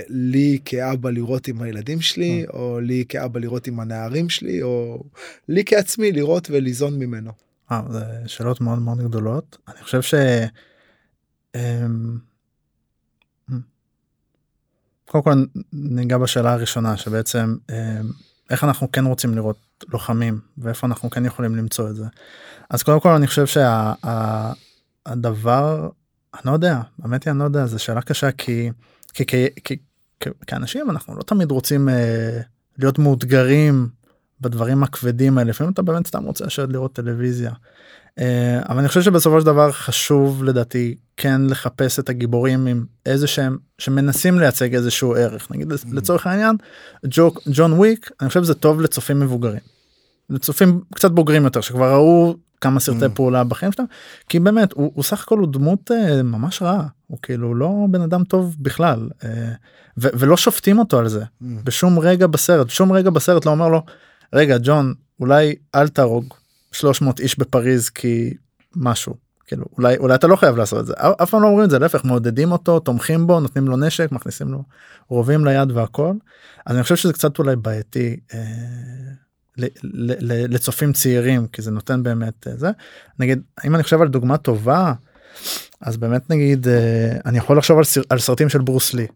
לי כאבא לראות עם הילדים שלי או לי כאבא לראות עם הנערים שלי או לי כעצמי לראות וליזון ממנו. אה, זה שאלות מאוד מאוד גדולות. אני חושב ש... קודם כל ניגע בשאלה הראשונה שבעצם אמ, איך אנחנו כן רוצים לראות לוחמים ואיפה אנחנו כן יכולים למצוא את זה. אז קודם כל אני חושב שהדבר אני לא יודע באמת אני לא יודע זו שאלה קשה כי כי, כי, כי, כי כאנשים אנחנו לא תמיד רוצים אה, להיות מאותגרים בדברים הכבדים האלה לפעמים אתה באמת סתם רוצה לשבת לראות טלוויזיה. אה, אבל אני חושב שבסופו של דבר חשוב לדעתי כן לחפש את הגיבורים עם איזה שהם שמנסים לייצג איזשהו ערך נגיד mm-hmm. לצורך העניין ג'וק ג'ון וויק אני חושב זה טוב לצופים מבוגרים. לצופים קצת בוגרים יותר שכבר ראו כמה סרטי mm. פעולה בחיים שלהם כי באמת הוא, הוא סך הכל הוא דמות uh, ממש רעה הוא כאילו לא בן אדם טוב בכלל uh, ו, ולא שופטים אותו על זה mm. בשום רגע בסרט שום רגע בסרט לא אומר לו רגע ג'ון אולי אל תהרוג 300 איש בפריז כי משהו כאילו אולי אולי אתה לא חייב לעשות את זה אף פעם לא אומרים את זה להפך מעודדים אותו תומכים בו נותנים לו נשק מכניסים לו רובים ליד והכל אז אני חושב שזה קצת אולי בעייתי. אה, לצופים צעירים כי זה נותן באמת אה, זה נגיד אם אני חושב על דוגמה טובה אז באמת נגיד אה, אני יכול לחשוב על, סר, על סרטים של ברוס לי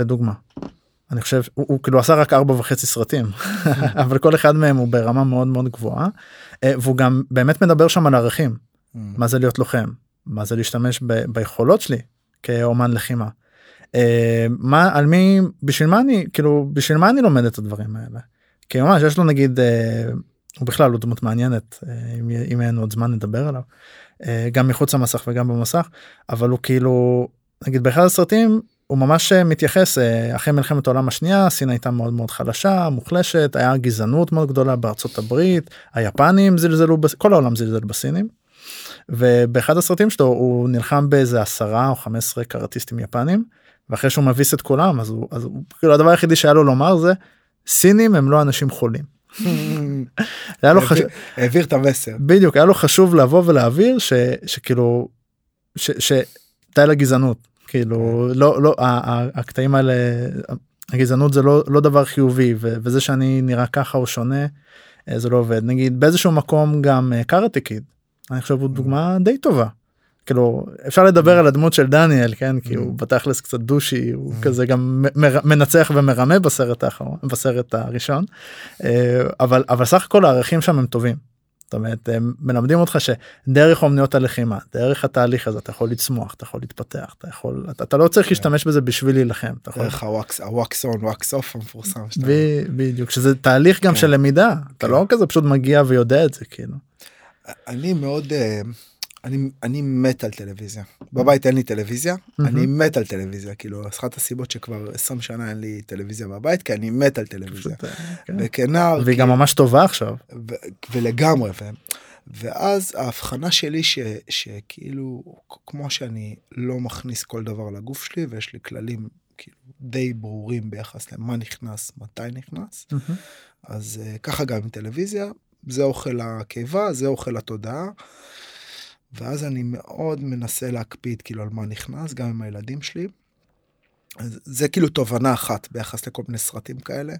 לדוגמה. אני חושב הוא, הוא כאילו עשה רק ארבע וחצי סרטים אבל כל אחד מהם הוא ברמה מאוד מאוד גבוהה והוא גם באמת מדבר שם על ערכים mm. מה זה להיות לוחם מה זה להשתמש ב, ביכולות שלי כאומן לחימה. מה על מי בשביל מה אני כאילו בשביל מה אני לומד את הדברים האלה. כי ממש יש לו נגיד אה, הוא בכלל הוא דמות מעניינת אה, אם, אם אין עוד זמן נדבר עליו אה, גם מחוץ למסך וגם במסך אבל הוא כאילו נגיד באחד הסרטים הוא ממש מתייחס אחרי מלחמת העולם השנייה סין הייתה מאוד מאוד חלשה מוחלשת היה גזענות מאוד גדולה בארצות הברית היפנים זלזלו כל העולם זלזל בסינים. ובאחד הסרטים שלו הוא נלחם באיזה עשרה או חמש עשרה קראטיסטים יפנים ואחרי שהוא מביס את כולם אז הוא, אז הוא כאילו הדבר היחידי שהיה לו לומר זה סינים הם לא אנשים חולים. היה לו חשוב העביר את המסר בדיוק היה לו חשוב לבוא ולהעביר ש, שכאילו שדי לגזענות כאילו כן. לא לא הקטעים האלה הגזענות זה לא לא דבר חיובי וזה שאני נראה ככה או שונה אה, זה לא עובד. נגיד באיזשהו מקום גם קראטה קיד אני חושב הוא mm. דוגמה די טובה. כאילו אפשר לדבר על הדמות של דניאל כן? כי הוא בתכלס קצת דושי הוא כזה גם מנצח ומרמה בסרט האחרון בסרט הראשון. אה, אבל אבל סך הכל הערכים שם הם טובים. זאת אומרת הם מלמדים אותך שדרך אומניות הלחימה דרך התהליך הזה אתה יכול לצמוח אתה יכול להתפתח אתה יכול אתה, אתה לא צריך כן. להשתמש בזה בשביל להילחם. דרך הוואקס הוואקס און וואקס אוף המפורסם. בדיוק שזה תהליך גם כן. של למידה אתה כן. לא כזה פשוט מגיע ויודע את זה כאילו. אני מאוד אה, אני אני מת על טלוויזיה בבית אין לי טלוויזיה אני מת על טלוויזיה כאילו אחת הסיבות שכבר 20 שנה אין לי טלוויזיה בבית כי אני מת על טלוויזיה. אה, כן. וכנער והיא גם ממש טובה עכשיו ולגמרי ואז ההבחנה שלי ש, שכאילו כמו שאני לא מכניס כל דבר לגוף שלי ויש לי כללים כאילו די ברורים ביחס למה נכנס מתי נכנס אז uh, ככה גם עם טלוויזיה זה אוכל הקיבה זה אוכל התודעה. ואז אני מאוד מנסה להקפיד כאילו על מה נכנס גם עם הילדים שלי. זה כאילו תובנה אחת ביחס לכל מיני סרטים כאלה.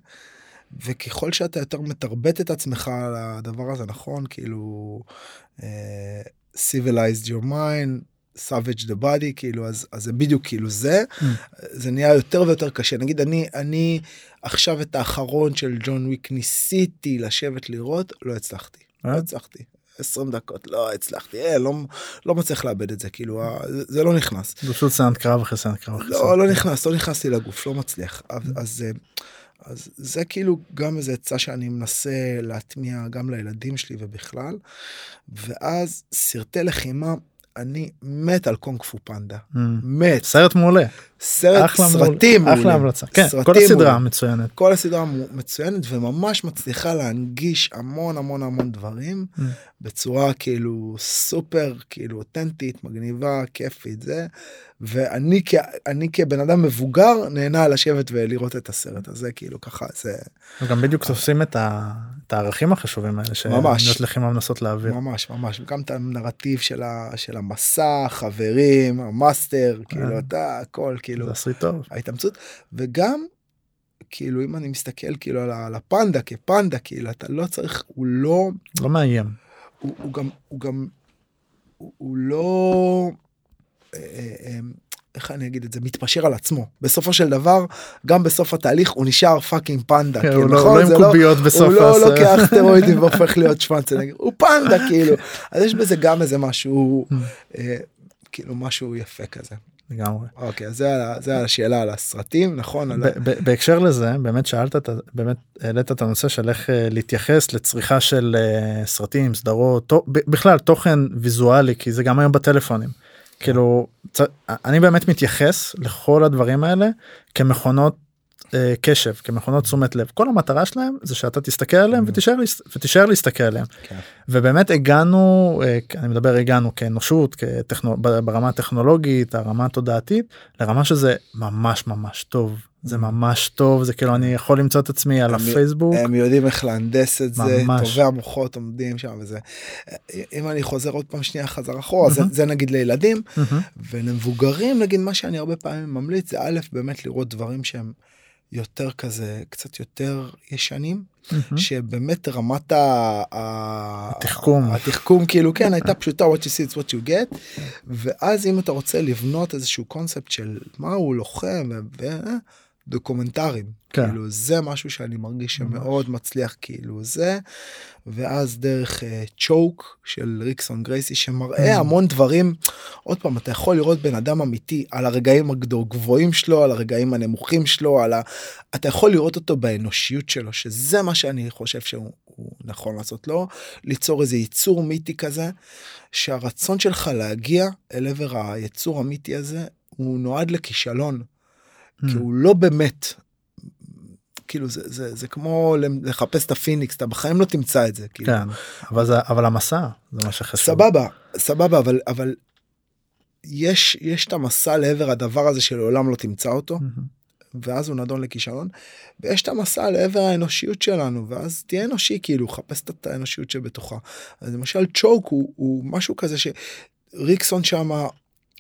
וככל שאתה יותר מתרבט את עצמך על הדבר הזה נכון כאילו uh, civilized your mind savage the body כאילו אז, אז זה בדיוק כאילו זה mm. זה נהיה יותר ויותר קשה נגיד אני אני עכשיו את האחרון של ג'ון וויק ניסיתי לשבת לראות לא הצלחתי לא הצלחתי 20 דקות לא הצלחתי אה, לא לא מצליח לאבד את זה כאילו זה, זה לא נכנס. פשוט סצנת קרב אחרי סצנת קרב. לא לא נכנס לא נכנסתי לגוף לא מצליח אז, אז אה, אז זה כאילו גם איזה עצה שאני מנסה להטמיע גם לילדים שלי ובכלל ואז סרטי לחימה אני מת על קונג פו פנדה. Mm. מת. סרט מעולה. סרט. סרטים מעולים. אחלה המלצה. כן, כל הסדרה. מצוינת. כל הסדרה מצוינת וממש מצליחה להנגיש המון המון המון דברים ממ. בצורה כאילו סופר כאילו אותנטית מגניבה כיפית זה ואני כ... אני כבן אדם מבוגר נהנה לשבת ולראות את הסרט הזה כאילו ככה זה וגם בדיוק תופסים את ה- את הערכים החשובים האלה ממש. שאומנויות לחימה מנסות להעביר. ממש ממש גם את הנרטיב של, ה... של המסע חברים ה master כאילו אה. אתה הכל כאילו זה עשוי טוב. ההתאמצות וגם כאילו אם אני מסתכל כאילו על הפנדה כפנדה כאילו אתה לא צריך הוא לא לא מאיים. הוא, הוא גם הוא גם הוא, הוא לא אה, אה, אה, איך אני אגיד את זה מתפשר על עצמו בסופו של דבר גם בסוף התהליך הוא נשאר fucking פנדה כן, כאילו, הוא לא- נכון? לא עם זה קוביות בסוף הוא לא. לוקח סטרואידים והופך להיות שוורצנגר הוא פנדה כאילו אז יש בזה גם איזה משהו אה, כאילו משהו יפה כזה לגמרי. אוקיי אז זה, השאלה על הסרטים נכון על בהקשר לזה באמת שאלת באמת העלית את הנושא של איך אה, להתייחס לצריכה של אה, סרטים סדרות בכלל תוכן ויזואלי כי זה גם היום בטלפונים. כאילו צ- אני באמת מתייחס לכל הדברים האלה כמכונות אה, קשב כמכונות תשומת לב כל המטרה שלהם זה שאתה תסתכל עליהם Mm. ותישאר ותישאר להסתכל עליהם כן. ובאמת הגענו אה, אני מדבר הגענו כאנושות כטכנו, ברמה הטכנולוגית הרמה התודעתית לרמה שזה ממש ממש טוב זה ממש טוב זה כאילו אני יכול למצוא את עצמי על. הם- הפייסבוק הם יודעים איך להנדס את זה. טובי המוחות עומדים שם וזה. אם אני חוזר עוד פעם שנייה חזרה אחורה, זה, מהמם. זה נגיד לילדים, מהמם, ולמבוגרים נגיד מה שאני הרבה פעמים ממליץ זה א', באמת לראות דברים שהם יותר כזה, קצת יותר ישנים, מהמם. שבאמת רמת. ה- התחכום. התחכום כאילו כן הייתה פשוטה what you see it's what you get ואז אם אתה רוצה לבנות איזשהו קונספט של מה הוא לוחם ו- דוקומנטרים כן. כאילו זה משהו שאני מרגיש ממש. שמאוד מצליח כאילו זה ואז דרך צ'וק של ריקסון גרייסי שמראה Mm. המון דברים עוד פעם אתה יכול לראות בן אדם אמיתי על הרגעים הגבוהים שלו על הרגעים הנמוכים שלו על ה... אתה יכול לראות אותו באנושיות שלו שזה מה שאני חושב שהוא הוא נכון לעשות לו ליצור איזה יצור מיתי כזה שהרצון שלך להגיע אל עבר היצור המיתי הזה הוא נועד לכישלון כי הוא לא באמת. כאילו זה זה זה כמו לחפש את הפיניקס אתה בחיים לא תמצא את זה כאילו. כן אבל זה אבל המסע זה מה שחשוב סבבה סבבה אבל אבל יש יש את המסע לעבר הדבר הזה שלעולם לא תמצא אותו מהמם. ואז הוא נדון לכישלון ויש את המסע לעבר האנושיות שלנו ואז תהיה אנושי כאילו חפש את האנושיות שבתוכה. אז למשל צ'וק הוא, הוא משהו כזה שריקסון שמה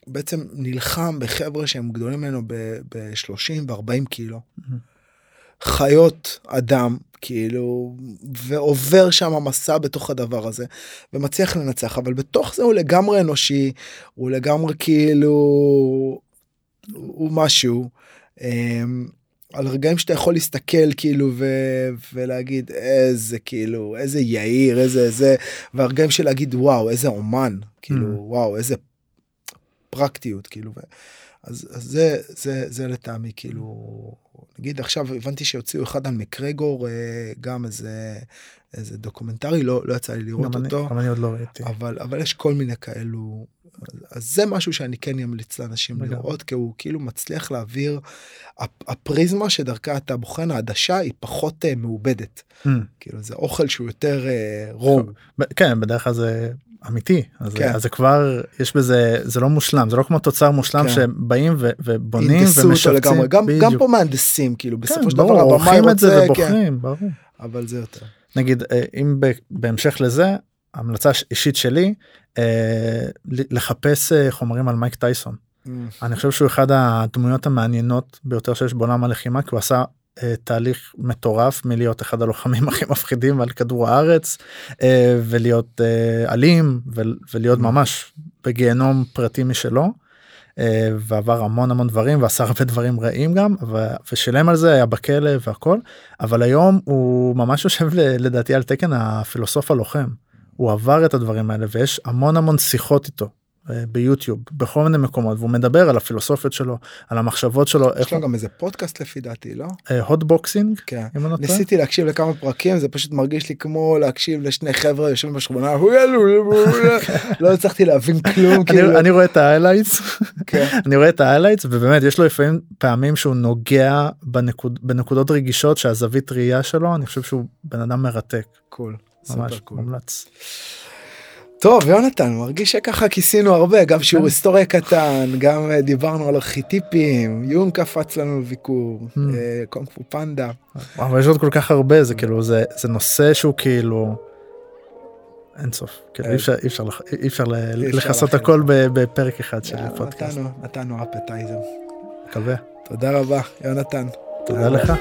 בעצם נלחם בחבר'ה שהם גדולים ממנו ב-30 ו-40 קילו. חיות אדם כאילו ועובר שם מסע בתוך הדבר הזה ומצליח לנצח אבל בתוך זה הוא לגמרי אנושי הוא לגמרי כאילו הוא משהו אמ, על רגעים שאתה יכול להסתכל כאילו ו... ולהגיד איזה כאילו איזה יאיר איזה זה והרגעים של להגיד וואו איזה אומן כאילו ממ. וואו איזה פרקטיות כאילו. ו... אז, אז זה זה זה לטעמי כאילו נגיד עכשיו הבנתי שהוציאו אחד על מקגרגור אה, גם איזה איזה דוקומנטרי לא לא יצא לי לראות גם אותו גם אני עוד לא ראיתי אבל אבל יש כל מיני כאלו אז- זה משהו שאני כן אמליץ לאנשים לגמרי. לראות כי הוא כאילו מצליח להעביר הפ- הפריזמה שדרכה אתה בוחן העדשה היא פחות אה, מעובדת מהמם. כאילו זה אוכל שהוא יותר אה, רום כן בדרך כלל זה אמיתי אז, כן. אז זה כבר יש בזה זה לא מושלם זה לא כמו תוצר מושלם כן. שבאים ו, ובונים ומשפצים גם גם. פה מהנדסים כאילו בסופו כן, של דבר עורכים את זה כן, ובוחרים ברור. אבל זה יותר. נגיד אה, אם בהמשך לזה המלצה אישית שלי אה, לחפש אה, חומרים על מייק טייסון אמ, אני חושב שהוא אחד הדמויות המעניינות ביותר שיש בעולם הלחימה כי הוא עשה תהליך מטורף מלהיות אחד הלוחמים הכי מפחידים על כדור הארץ אה, ולהיות אה, אלים ולהיות. ממש בגיהנום פרטי משלו. אה, ועבר המון המון דברים ועשה הרבה דברים רעים גם ושילם על זה היה בכלא והכל אבל היום הוא ממש יושב לדעתי על תקן הפילוסוף הלוחם הוא עבר את הדברים האלה ויש המון המון שיחות איתו אה, ביוטיוב בכל מיני מקומות והוא מדבר על הפילוסופיות שלו על המחשבות שלו יש לו גם איזה פודקאסט לפי דעתי לא Hotboxin' כן אם אני לא. ניסיתי להקשיב לכמה פרקים זה פשוט מרגיש לי כמו להקשיב לשני חבר'ה יושבים בשכונה לא הצלחתי להבין כלום כאילו אני רואה את ה highlights כן. אני רואה את ה highlights ובאמת יש לו לפעמים פעמים שהוא נוגע בנקוד, בנקודות רגישות שהזווית ראייה שלו אני חושב שהוא בן אדם מרתק cool. ממש. מומלץ. טוב יונתן מרגיש שככה כיסינו הרבה גם שיעור כן. היסטוריה קטן גם אה, דיברנו על ארכיטיפים יון קפץ לנו לביקור Mm. אה, קונג פו פנדה אבל יש עוד כל כך הרבה זה כאילו זה זה נושא שהוא כאילו. אין סוף כאילו אה, אי אפשר אי אפשר אי אפשר לכסות. הכל בפרק אחד של פודקאסט. נתנו אפטייזר מקווה. תודה רבה יונתן. תודה לך.